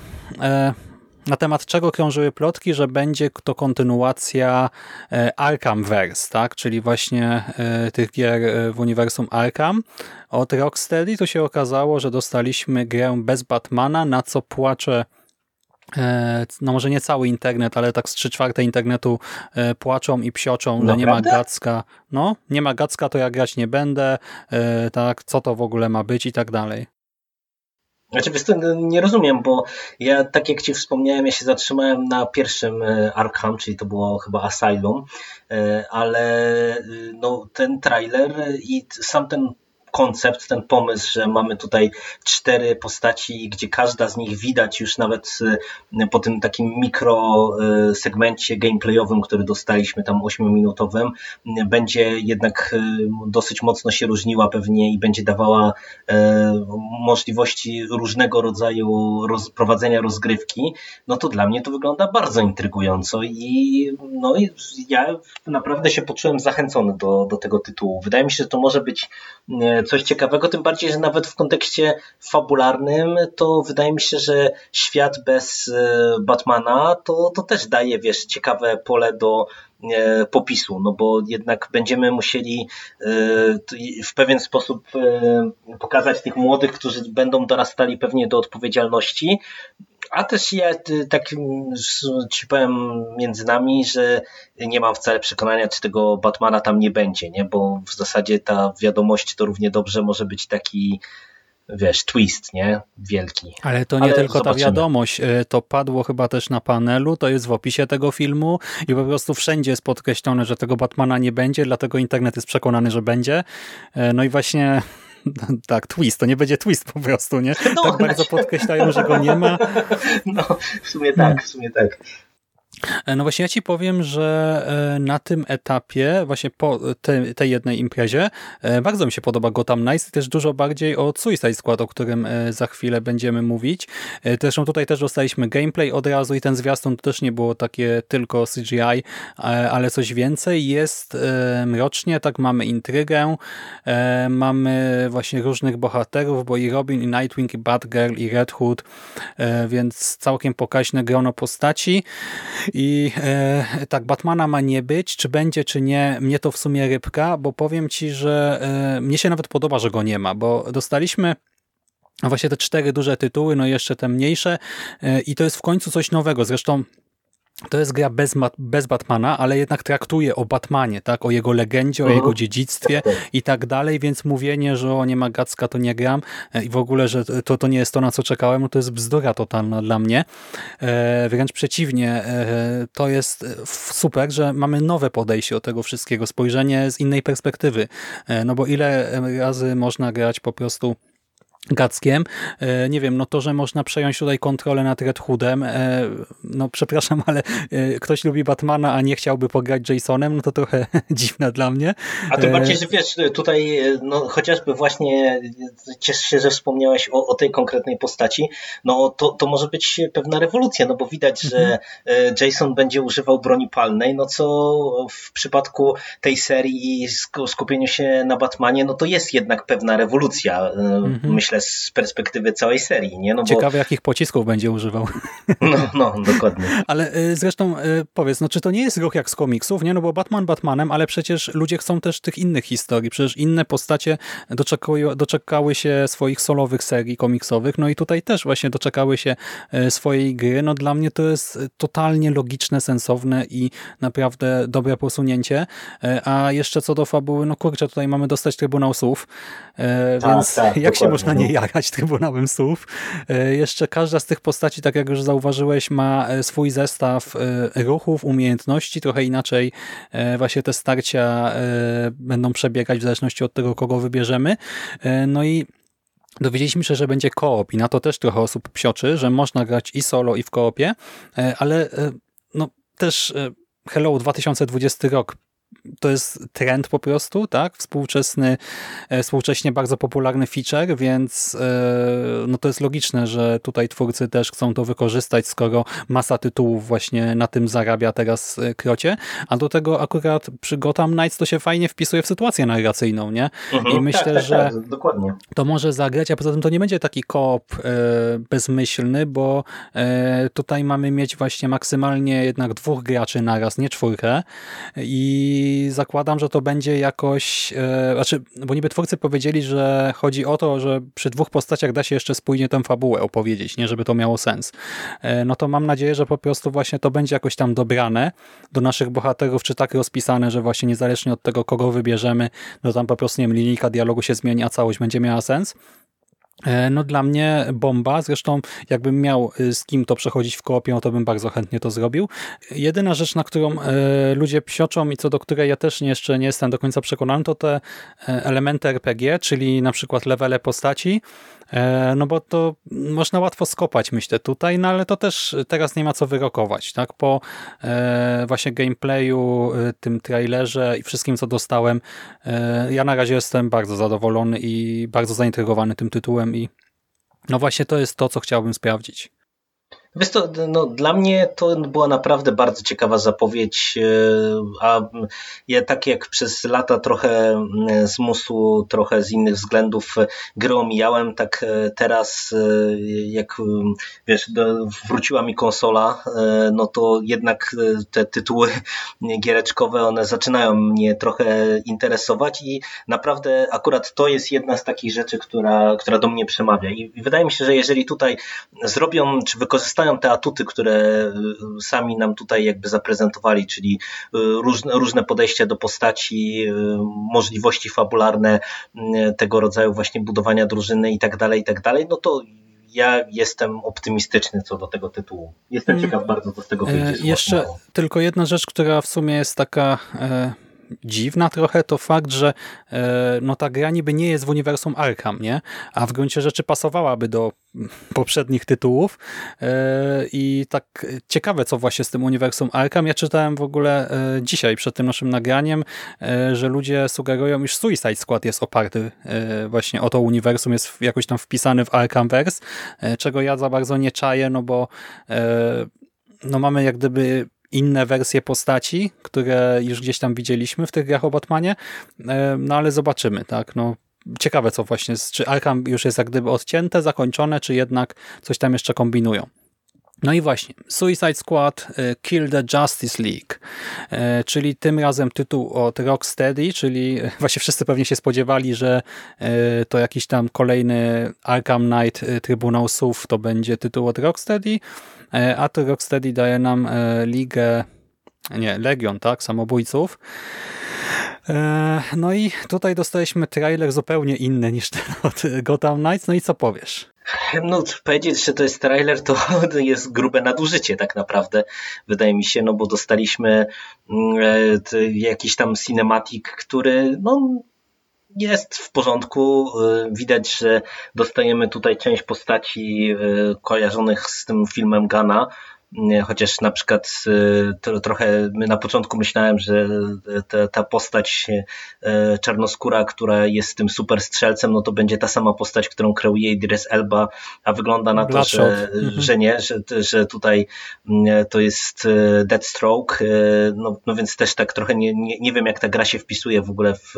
na temat czego krążyły plotki, że będzie to kontynuacja e, Arkhamverse, tak? czyli właśnie e, tych gier e, w uniwersum Arkham. Od Rocksteady to się okazało, że dostaliśmy grę bez Batmana, na co płacze no może nie cały internet, ale tak z trzy czwarte internetu płaczą i psioczą, że nie ma Gacka. No, nie ma Gacka, to ja grać nie będę, tak, co to w ogóle ma być i tak dalej. Znaczy, wiesz, nie rozumiem, bo ja, tak jak Ci wspomniałem, ja się zatrzymałem na pierwszym e, Arkham, czyli to było chyba Asylum, e, ale e, no, ten trailer i sam ten koncept, ten pomysł, że mamy tutaj cztery postaci, gdzie każda z nich widać już nawet e, po tym takim mikro e, segmencie gameplayowym, który dostaliśmy tam 8-minutowym, będzie jednak e, dosyć mocno się różniła pewnie i będzie dawała możliwości różnego rodzaju prowadzenia rozgrywki, no to dla mnie to wygląda bardzo intrygująco i no ja naprawdę się poczułem zachęcony do, do tego tytułu. Wydaje mi się, że to może być coś ciekawego, tym bardziej, że nawet w kontekście fabularnym to wydaje mi się, że świat bez e, Batmana to, to też daje, wiesz, ciekawe pole do e, popisu, no bo jednak będziemy musieli e, w pewien sposób pokazać tych młodych, którzy będą dorastali pewnie do odpowiedzialności, a też ja tak ci powiem między nami, że nie mam wcale przekonania, czy tego Batmana tam nie będzie, nie? bo w zasadzie ta wiadomość to równie dobrze może być taki wiesz, twist, nie? Wielki. Ale to nie Ale tylko zobaczymy. ta wiadomość, e, to padło chyba też na panelu, to jest w opisie tego filmu i po prostu wszędzie jest podkreślone, że tego Batmana nie będzie, dlatego internet jest przekonany, że będzie. E, no i właśnie tak, twist, to nie będzie twist po prostu, nie? No, tak bardzo podkreślają, że go nie ma. No, w sumie tak, w sumie tak. E, no właśnie ja ci powiem, że e, na tym etapie, właśnie po tej, tej jednej imprezie, e, bardzo mi się podoba Gotham Knights i też dużo bardziej o Suicide Squad, o którym za chwilę będziemy mówić. Zresztą tutaj też dostaliśmy gameplay od razu i ten zwiastun to też nie było takie tylko CGI, ale coś więcej. Jest mrocznie, tak mamy intrygę, mamy właśnie różnych bohaterów, bo i Robin, i Nightwing, i Batgirl, i Red Hood, więc całkiem pokaźne grono postaci. I e, tak, Batmana ma nie być, czy będzie, czy nie, mnie to w sumie rybka, bo powiem ci, że e, mnie się nawet podoba, że go nie ma, bo dostaliśmy właśnie te cztery duże tytuły, no jeszcze te mniejsze e, i to jest w końcu coś nowego. Zresztą to jest gra bez, bez Batmana, ale jednak traktuje o Batmanie, tak, o jego legendzie, o mhm. jego dziedzictwie i tak dalej, więc mówienie, że o nie ma Gacka, to nie gram e, i w ogóle, że to, to nie jest to, na co czekałem, no to jest bzdura totalna dla mnie. E, wręcz przeciwnie, e, to jest super, że mamy nowe podejście do tego wszystkiego, spojrzenie z innej perspektywy, e, no bo ile razy można grać po prostu Gackiem. E, nie wiem, no to, że można przejąć tutaj kontrolę nad Red Hoodem, e, no przepraszam, ale e, ktoś lubi Batmana, a nie chciałby pograć Jasonem, no to trochę dziwne dla mnie. A tym bardziej, że wiesz, tutaj no chociażby właśnie cieszę się, że wspomniałeś o, o tej konkretnej postaci, no to, to może być pewna rewolucja, no bo widać, że mhm. Jason będzie używał broni palnej, no co w przypadku tej serii i skupieniu się na Batmanie, no to jest jednak pewna rewolucja, mhm. Myślę z perspektywy całej serii. Nie? No Ciekawe, bo... jakich pocisków będzie używał. No, no dokładnie. ale y, zresztą y, powiedz, no czy to nie jest ruch jak z komiksów, nie? No bo Batman Batmanem, ale przecież ludzie chcą też tych innych historii. Przecież inne postacie doczekały, doczekały się swoich solowych serii komiksowych, no i tutaj też właśnie doczekały się y, swojej gry. No dla mnie to jest totalnie logiczne, sensowne i naprawdę dobre posunięcie. A jeszcze co do fabuły, no kurczę, tutaj mamy dostać Trybunał Słów, tak, więc tak, jak się można nie jarać Trybunałem Słów. E, jeszcze każda z tych postaci, tak jak już zauważyłeś, ma e, swój zestaw e, ruchów, umiejętności, trochę inaczej właśnie te starcia będą przebiegać w zależności od tego, kogo wybierzemy. No i Dowiedzieliśmy się, że będzie koop i na to też trochę osób psioczy, że można grać i solo, i w koopie, ale no też Hello 2020 rok to jest trend po prostu, tak? Współczesny, e, współcześnie bardzo popularny feature, więc e, no to jest logiczne, że tutaj twórcy też chcą to wykorzystać, skoro masa tytułów właśnie na tym zarabia teraz e, krocie, a do tego akurat przy Gotham Knights to się fajnie wpisuje w sytuację narracyjną, nie? Mhm, I myślę, tak, tak, że tak, dokładnie. to może zagrać, a poza tym to nie będzie taki koop bezmyślny, bo tutaj mamy mieć właśnie maksymalnie jednak dwóch graczy naraz, nie czwórkę i i zakładam, że to będzie jakoś, e, znaczy, bo niby twórcy powiedzieli, że chodzi o to, że przy dwóch postaciach da się jeszcze spójnie tę fabułę opowiedzieć, nie żeby to miało sens. E, no to mam nadzieję, że po prostu właśnie to będzie jakoś tam dobrane do naszych bohaterów, czy tak rozpisane, że właśnie niezależnie od tego, kogo wybierzemy, no tam po prostu, nie wiem, linijka dialogu się zmieni, a całość będzie miała sens. E, no dla mnie bomba, zresztą jakbym miał y, z kim to przechodzić w koopie, no to bym bardzo chętnie to zrobił. Jedyna rzecz, na którą e, ludzie psioczą i co do której ja też jeszcze nie jestem do końca przekonany, to te e, elementy RPG, czyli na przykład levele postaci, no bo to można łatwo skopać, myślę, tutaj, no ale to też teraz nie ma co wyrokować. Tak? Po e, właśnie gameplayu, e, tym trailerze i wszystkim, co dostałem, ja na razie jestem bardzo zadowolony i bardzo zaintrygowany tym tytułem i no właśnie to jest to, co chciałbym sprawdzić. Wiesz to, no, dla mnie to była naprawdę bardzo ciekawa zapowiedź, e, a ja tak jak przez lata trochę z musu, trochę z innych względów gry omijałem, tak e, teraz e, jak wiesz, wróciła mi konsola, no to jednak te tytuły giereczkowe, one zaczynają mnie trochę interesować i naprawdę akurat to jest jedna z takich rzeczy, która, która do mnie przemawia. I wydaje mi się, że jeżeli tutaj zrobią, czy wykorzystają te atuty, które y, sami nam tutaj jakby zaprezentowali, czyli y, różne, różne podejścia do postaci, y, możliwości fabularne tego rodzaju właśnie budowania drużyny i tak dalej, i tak dalej, no to ja jestem optymistyczny co do tego tytułu. Jestem mm. ciekaw bardzo, co z tego wyjdzie. E, jeszcze tylko jedna rzecz, która w sumie jest taka e, dziwna trochę, to fakt, że e, no ta gra niby nie jest w uniwersum Arkham, nie? A w gruncie rzeczy pasowałaby do poprzednich tytułów e, i tak ciekawe, co właśnie z tym uniwersum Arkham. Ja czytałem w ogóle e, dzisiaj przed tym naszym nagraniem, że ludzie sugerują, iż Suicide Squad jest oparty właśnie o to uniwersum, jest jakoś tam wpisany w Arkhamverse, czego ja za bardzo nie czaję, no bo no mamy jak gdyby inne wersje postaci, które już gdzieś tam widzieliśmy w tych grach o Batmanie, e, no ale zobaczymy, tak, no ciekawe co właśnie, czy Arkham już jest jak gdyby odcięte, zakończone, czy jednak coś tam jeszcze kombinują. No i właśnie, Suicide Squad e, Kill the Justice League, e, czyli tym razem tytuł od Rocksteady, czyli właśnie wszyscy pewnie się spodziewali, że to jakiś tam kolejny Arkham Knight Trybunał Sów to będzie tytuł od Rocksteady, a to Rocksteady daje nam e, ligę, nie, Legion, tak, samobójców. E, no i tutaj dostaliśmy trailer zupełnie inny niż ten od Gotham Knights. No i co powiesz? No, powiedzieć, że to jest trailer, to jest grube nadużycie tak naprawdę, wydaje mi się, no bo dostaliśmy mm, jakiś tam cinematic, który no, jest w porządku. Y, widać, że dostajemy tutaj część postaci y, kojarzonych z tym filmem Gana, chociaż na przykład y, trochę na początku myślałem, że ta, ta, postać e, czarnoskóra, która jest tym super strzelcem, no to będzie ta sama postać, którą kreuje Idris Elba, a wygląda na to, że, mhm. że nie, że, że tutaj to jest Deathstroke, no, no więc też tak trochę nie, nie, nie wiem jak ta gra się wpisuje w ogóle w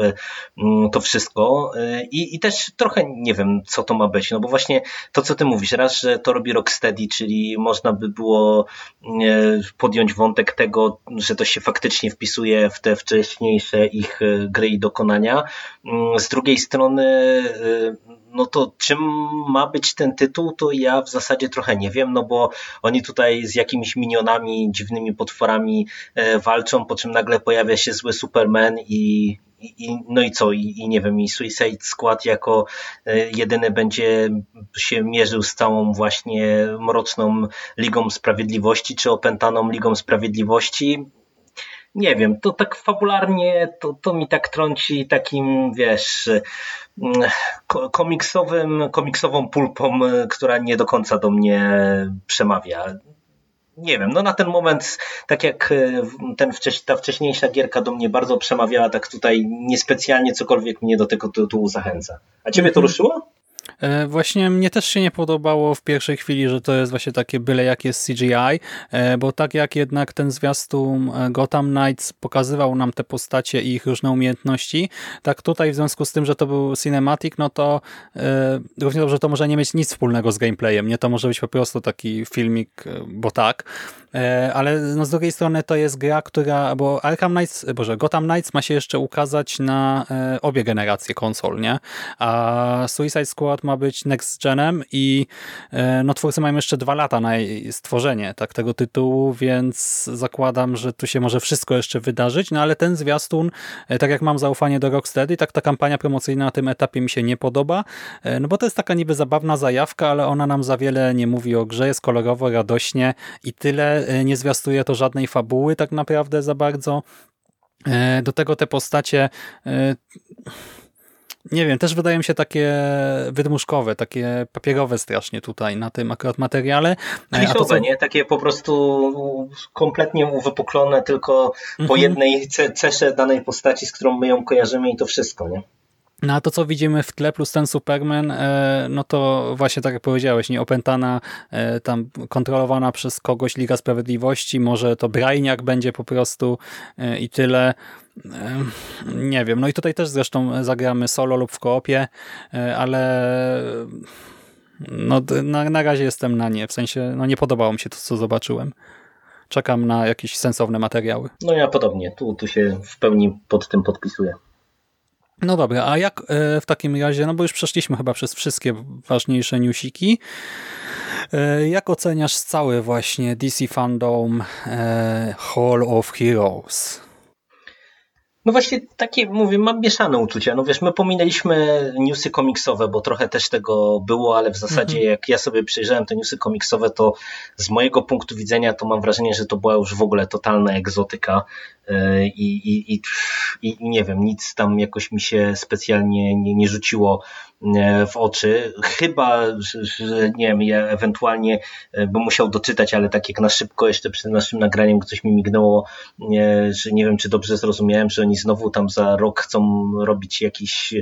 to wszystko I, i też trochę nie wiem co to ma być, no bo właśnie to co ty mówisz, raz, że to robi Rocksteady, czyli można by było podjąć wątek tego, że to się faktycznie wpisuje w te wcześniejsze ich e, gry i dokonania. Mm, z drugiej strony, e, no to czym ma być ten tytuł, to ja w zasadzie trochę nie wiem, no bo oni tutaj z jakimiś minionami, dziwnymi potworami e, walczą, po czym nagle pojawia się zły Superman i, i, no i co? I, I, nie wiem, i Suicide Squad jako e, jedyny będzie się mierzył z całą właśnie mroczną Ligą Sprawiedliwości, czy opętaną Ligą Sprawiedliwości. Nie wiem, to tak fabularnie, to, to mi tak trąci takim, wiesz, mm, komiksowym, komiksową pulpą, która nie do końca do mnie przemawia nie wiem, no na ten moment, tak jak e, ten wcześ, ta wcześniejsza gierka do mnie bardzo przemawiała, tak tutaj niespecjalnie cokolwiek mnie do tego tytułu zachęca. A ciebie to mhm. ruszyło? E, właśnie mnie też się nie podobało w pierwszej chwili, że to jest właśnie takie byle jakie CGI, e, bo tak jak jednak ten zwiastun e, Gotham Knights pokazywał nam te postacie i ich różne umiejętności, tak tutaj w związku z tym, że to był cinematic, no to równie dobrze to może nie mieć nic wspólnego z gameplayem, nie? To może być po prostu taki filmik, bo tak, ale no z drugiej strony to jest gra, która, bo Arkham Knights, boże, Gotham Knights ma się jeszcze ukazać na obie generacje konsol, nie? A Suicide Squad ma być next genem i e, no, twórcy mają jeszcze dwa lata na stworzenie tak, tego tytułu, więc zakładam, że tu się może wszystko jeszcze wydarzyć, no ale ten zwiastun, e, tak jak mam zaufanie do Rocksteady, tak ta kampania promocyjna na tym etapie mi się nie podoba, e, no bo to jest taka niby zabawna zajawka, ale ona nam za wiele nie mówi o grze, jest kolorowo, radośnie i tyle, nie zwiastuje to żadnej fabuły tak naprawdę za bardzo. Do tego te postacie nie wiem, też wydają się takie wydmuszkowe, takie papierowe strasznie tutaj na tym akurat materiale. Kliszowe, co... nie? Takie po prostu kompletnie uwypuklone tylko mhm. po jednej cesze danej postaci, z którą my ją kojarzymy i to wszystko, nie? No a to, co widzimy w tle, plus ten Superman, e, no to właśnie tak jak powiedziałeś, nie opętana, e, tam kontrolowana przez kogoś Liga Sprawiedliwości, może to Brainiak będzie po prostu e, i tyle. Nie wiem, no i tutaj też zresztą zagramy solo lub w koopie, ale no, na, na razie jestem na nie, w sensie no nie podobało mi się to, co zobaczyłem. Czekam na jakieś sensowne materiały. No ja podobnie, tu, tu się w pełni pod tym podpisuję. No dobra, a jak e, w takim razie, no bo już przeszliśmy chyba przez wszystkie ważniejsze newsiki, e, jak oceniasz cały właśnie DC Fandom e, Hall of Heroes? No właśnie takie, mówię, mam mieszane uczucia. No wiesz, my pominęliśmy newsy komiksowe, bo trochę też tego było, ale w zasadzie mm -hmm. jak ja sobie przejrzałem te newsy komiksowe, to z mojego punktu widzenia to mam wrażenie, że to była już w ogóle totalna egzotyka i, i, i, i nie wiem, nic tam jakoś mi się specjalnie nie, nie rzuciło E, w oczy. Chyba, że nie wiem, ja ewentualnie e, bym musiał doczytać, ale tak jak na szybko jeszcze przed naszym nagraniem coś mi mignęło, e, że nie wiem, czy dobrze zrozumiałem, że oni znowu tam za rok chcą robić jakieś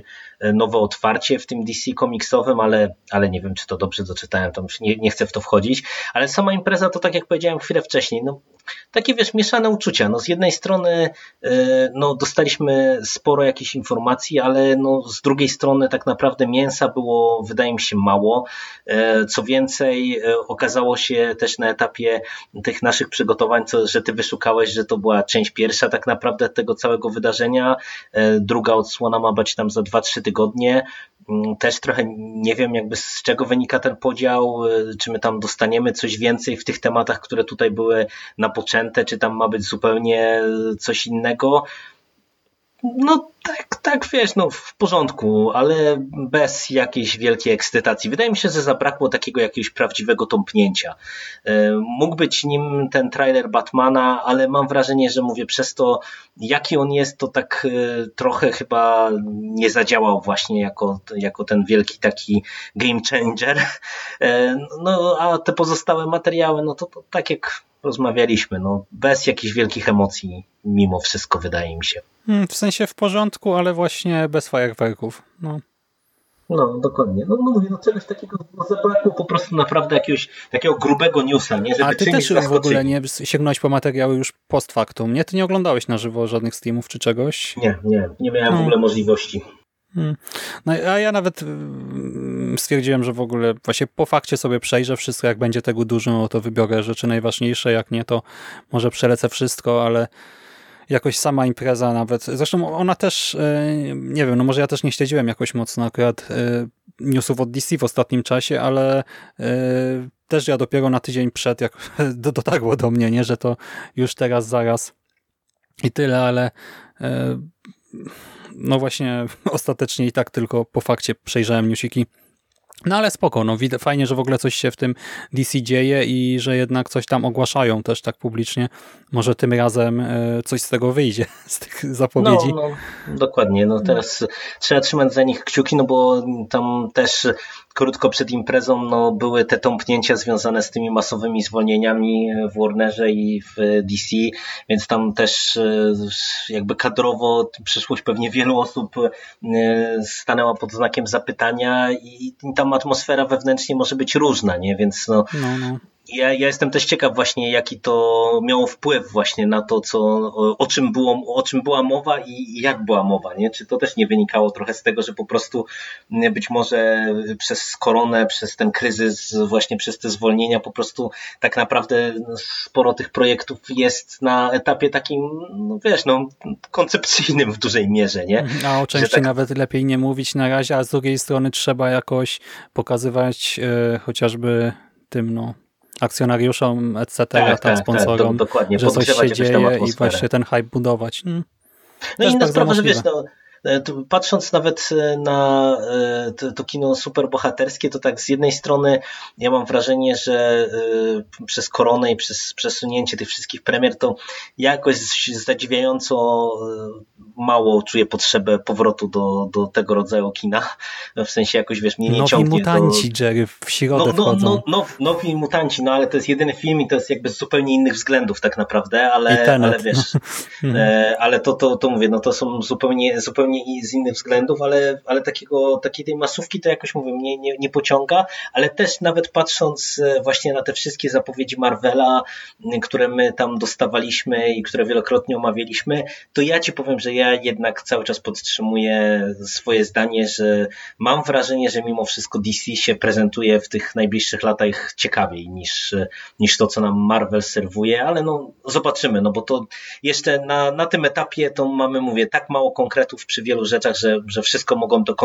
nowe otwarcie w tym DC komiksowym, ale, ale nie wiem, czy to dobrze doczytałem, tam nie, nie chcę w to wchodzić, ale sama impreza to tak jak powiedziałem chwilę wcześniej, no takie wiesz, mieszane uczucia. No z jednej strony no, dostaliśmy sporo jakichś informacji, ale no, z drugiej strony tak naprawdę mięsa było, wydaje mi się, mało. E, co więcej, e, okazało się też na etapie tych naszych przygotowań, co, że ty wyszukałeś, że to była część pierwsza tak naprawdę tego całego wydarzenia. E, druga odsłona ma być tam za 2-3 tygodnie. Mm, też trochę nie wiem, jakby z czego wynika ten podział, czy my tam dostaniemy coś więcej w tych tematach, które tutaj były napoczęte, czy tam ma być zupełnie coś innego. No tak, tak, wiesz, no w porządku, ale bez jakiejś wielkiej ekscytacji. Wydaje mi się, że zabrakło takiego jakiegoś prawdziwego tąpnięcia. E, mógł być nim ten trailer Batmana, ale mam wrażenie, że mówię przez to, jaki on jest, to tak e, trochę chyba nie zadziałał właśnie jako, jako ten wielki taki game changer. E, no a te pozostałe materiały, no to, to tak jak rozmawialiśmy, no bez jakichś wielkich emocji mimo wszystko wydaje mi się. Hmm, w sensie w porządku, ale właśnie bez fajerwerków. No. No, dokładnie. No, no mówię, no czegoś takiego no, zabrakło po prostu naprawdę jakiegoś takiego grubego newsa, nie? Żeby A ty też w ogóle nie sięgnąłeś po materiały już post factum, nie? Ty nie oglądałeś na żywo żadnych streamów czy czegoś? Nie, nie. Nie miałem no. w ogóle możliwości. Hmm. No a ja nawet mm, stwierdziłem, że w ogóle właśnie po fakcie sobie przejrzę wszystko, jak będzie tego dużo, to wybiorę rzeczy najważniejsze, jak nie, to może przelecę wszystko, ale jakoś sama impreza nawet. Zresztą ona też, e, nie wiem, no może ja też nie śledziłem jakoś mocno akurat e, newsów od DC w ostatnim czasie, ale e, też ja dopiero na tydzień przed, jak dotarło do mnie, nie, że to już teraz, zaraz i tyle, ale no właśnie ostatecznie i tak tylko po fakcie przejrzałem newsiki no ale spoko, no fajnie, że w ogóle coś się w tym DC dzieje i że jednak coś tam ogłaszają też tak publicznie. Może tym razem e, coś z tego wyjdzie, z tych zapowiedzi. No, no dokładnie, no teraz trzeba trzymać za nich kciuki, no bo tam też krótko przed imprezą no, były te tąpnięcia związane z tymi masowymi zwolnieniami w Warnerze i w DC, więc tam też e, jakby kadrowo przyszłość pewnie wielu osób e, stanęła pod znakiem zapytania i tam atmosfera wewnętrznie może być różna, nie? Więc no, no, no ja, ja jestem też ciekaw właśnie, jaki to miało wpływ właśnie na to, co, o, czym było, o czym była mowa i jak była mowa, nie? Czy to też nie wynikało trochę z tego, że po prostu być może przez koronę, przez ten kryzys, właśnie przez te zwolnienia, po prostu tak naprawdę sporo tych projektów jest na etapie takim, no wiesz, no, koncepcyjnym w dużej mierze, nie? A o części tak... nawet lepiej nie mówić na razie, a z drugiej strony trzeba jakoś pokazywać e, chociażby tym, no, akcjonariuszom, etc., tak, tam tak, sponsorom, tak, że coś się dzieje i właśnie ten hype budować. Hmm. No i inna sprawa, że wiesz, no, patrząc nawet e, na e, to, to kino superbohaterskie, to tak z jednej strony ja mam wrażenie, że przez koronę i przez przesunięcie tych wszystkich premier, to jakoś zadziwiająco mało czuję potrzebę powrotu do, do tego rodzaju kina. W sensie jakoś, wiesz, mnie nie nowi ciągnie. mutanci, do... Jerry, w środę no, no, no, no, Nowi mutanci, no ale to jest jedyny film i to jest jakby z zupełnie innych względów tak naprawdę, ale, ale wiesz, ale to, to, to mówię, no to są zupełnie, zupełnie zupełnie z innych względów, ale, ale takiego, takiej tej masówki to jakoś mówię, mnie nie, nie pociąga, ale też nawet patrząc e, właśnie na te wszystkie zapowiedzi Marvela, które my tam dostawaliśmy i które wielokrotnie omawialiśmy, to ja ci powiem, że ja jednak cały czas podtrzymuję swoje zdanie, że mam wrażenie, że mimo wszystko DC się prezentuje w tych najbliższych latach ciekawiej niż, niż to, co nam Marvel serwuje, ale no zobaczymy, no bo to jeszcze na, na tym etapie to mamy, mówię, tak mało konkretów przy przy wielu rzeczach, że, że wszystko mogą to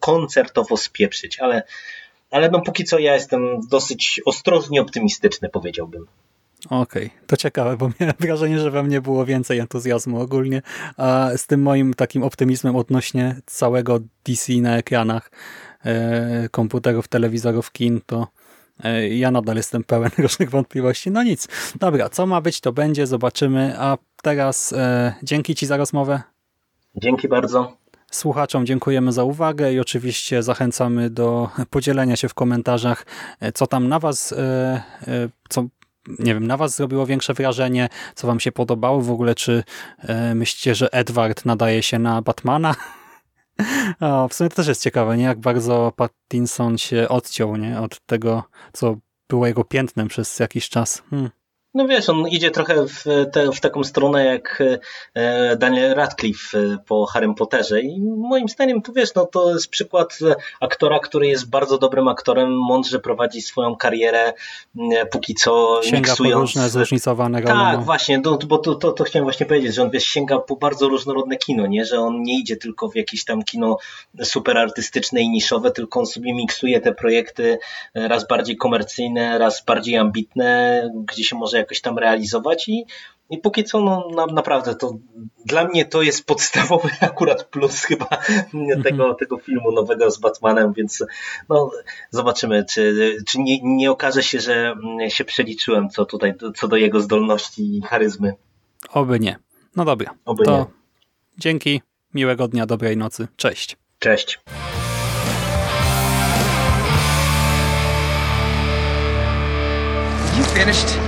koncertowo spieprzyć, ale, ale no póki co ja jestem dosyć ostrożnie optymistyczny, powiedziałbym. Okej, to ciekawe, bo miałem wrażenie, że we mnie było więcej entuzjazmu ogólnie, a z tym moim takim optymizmem odnośnie całego DC na ekranach e, komputerów, telewizorów, kin, to e, ja nadal jestem pełen różnych wątpliwości. No nic, dobra, co ma być, to będzie, zobaczymy, a teraz e, dzięki Ci za rozmowę. Dzięki bardzo. Słuchaczom dziękujemy za uwagę i oczywiście zachęcamy do podzielenia się w komentarzach, e, co tam na Was, e, e, co nie wiem, na Was zrobiło większe wrażenie, co Wam się podobało w ogóle, czy myślicie, że Edward nadaje się na Batmana? O, w sumie to też jest ciekawe, nie? Jak bardzo Pattinson się odciął, nie? Od tego, co było jego piętnem przez jakiś czas. Hmm. No wiesz, on idzie trochę w, te, w taką stronę jak e, Daniel Radcliffe e, po Harrym Potterze i moim zdaniem to wiesz, no to jest przykład aktora, który jest bardzo dobrym aktorem, mądrze prowadzi swoją karierę, póki co sięga miksując... po różne zróżnicowane. Tak, no. właśnie, no, bo to, to, to chciałem właśnie powiedzieć, że on wiesz, sięga po bardzo różnorodne kino, nie? że on nie idzie tylko w jakieś tam kino super artystyczne i niszowe, tylko on sobie miksuje te projekty raz bardziej komercyjne, raz bardziej ambitne, gdzie się może jakoś tam realizować i, i póki co no, na, naprawdę to dla mnie to jest podstawowy akurat plus chyba tego, mhm. tego filmu nowego z Batmanem, więc no, zobaczymy, czy, czy nie, nie okaże się, że się przeliczyłem co tutaj, co do jego zdolności i charyzmy. Oby nie. No dobra. Oby to nie. dzięki, miłego dnia, dobrej nocy. Cześć. Cześć. You finished?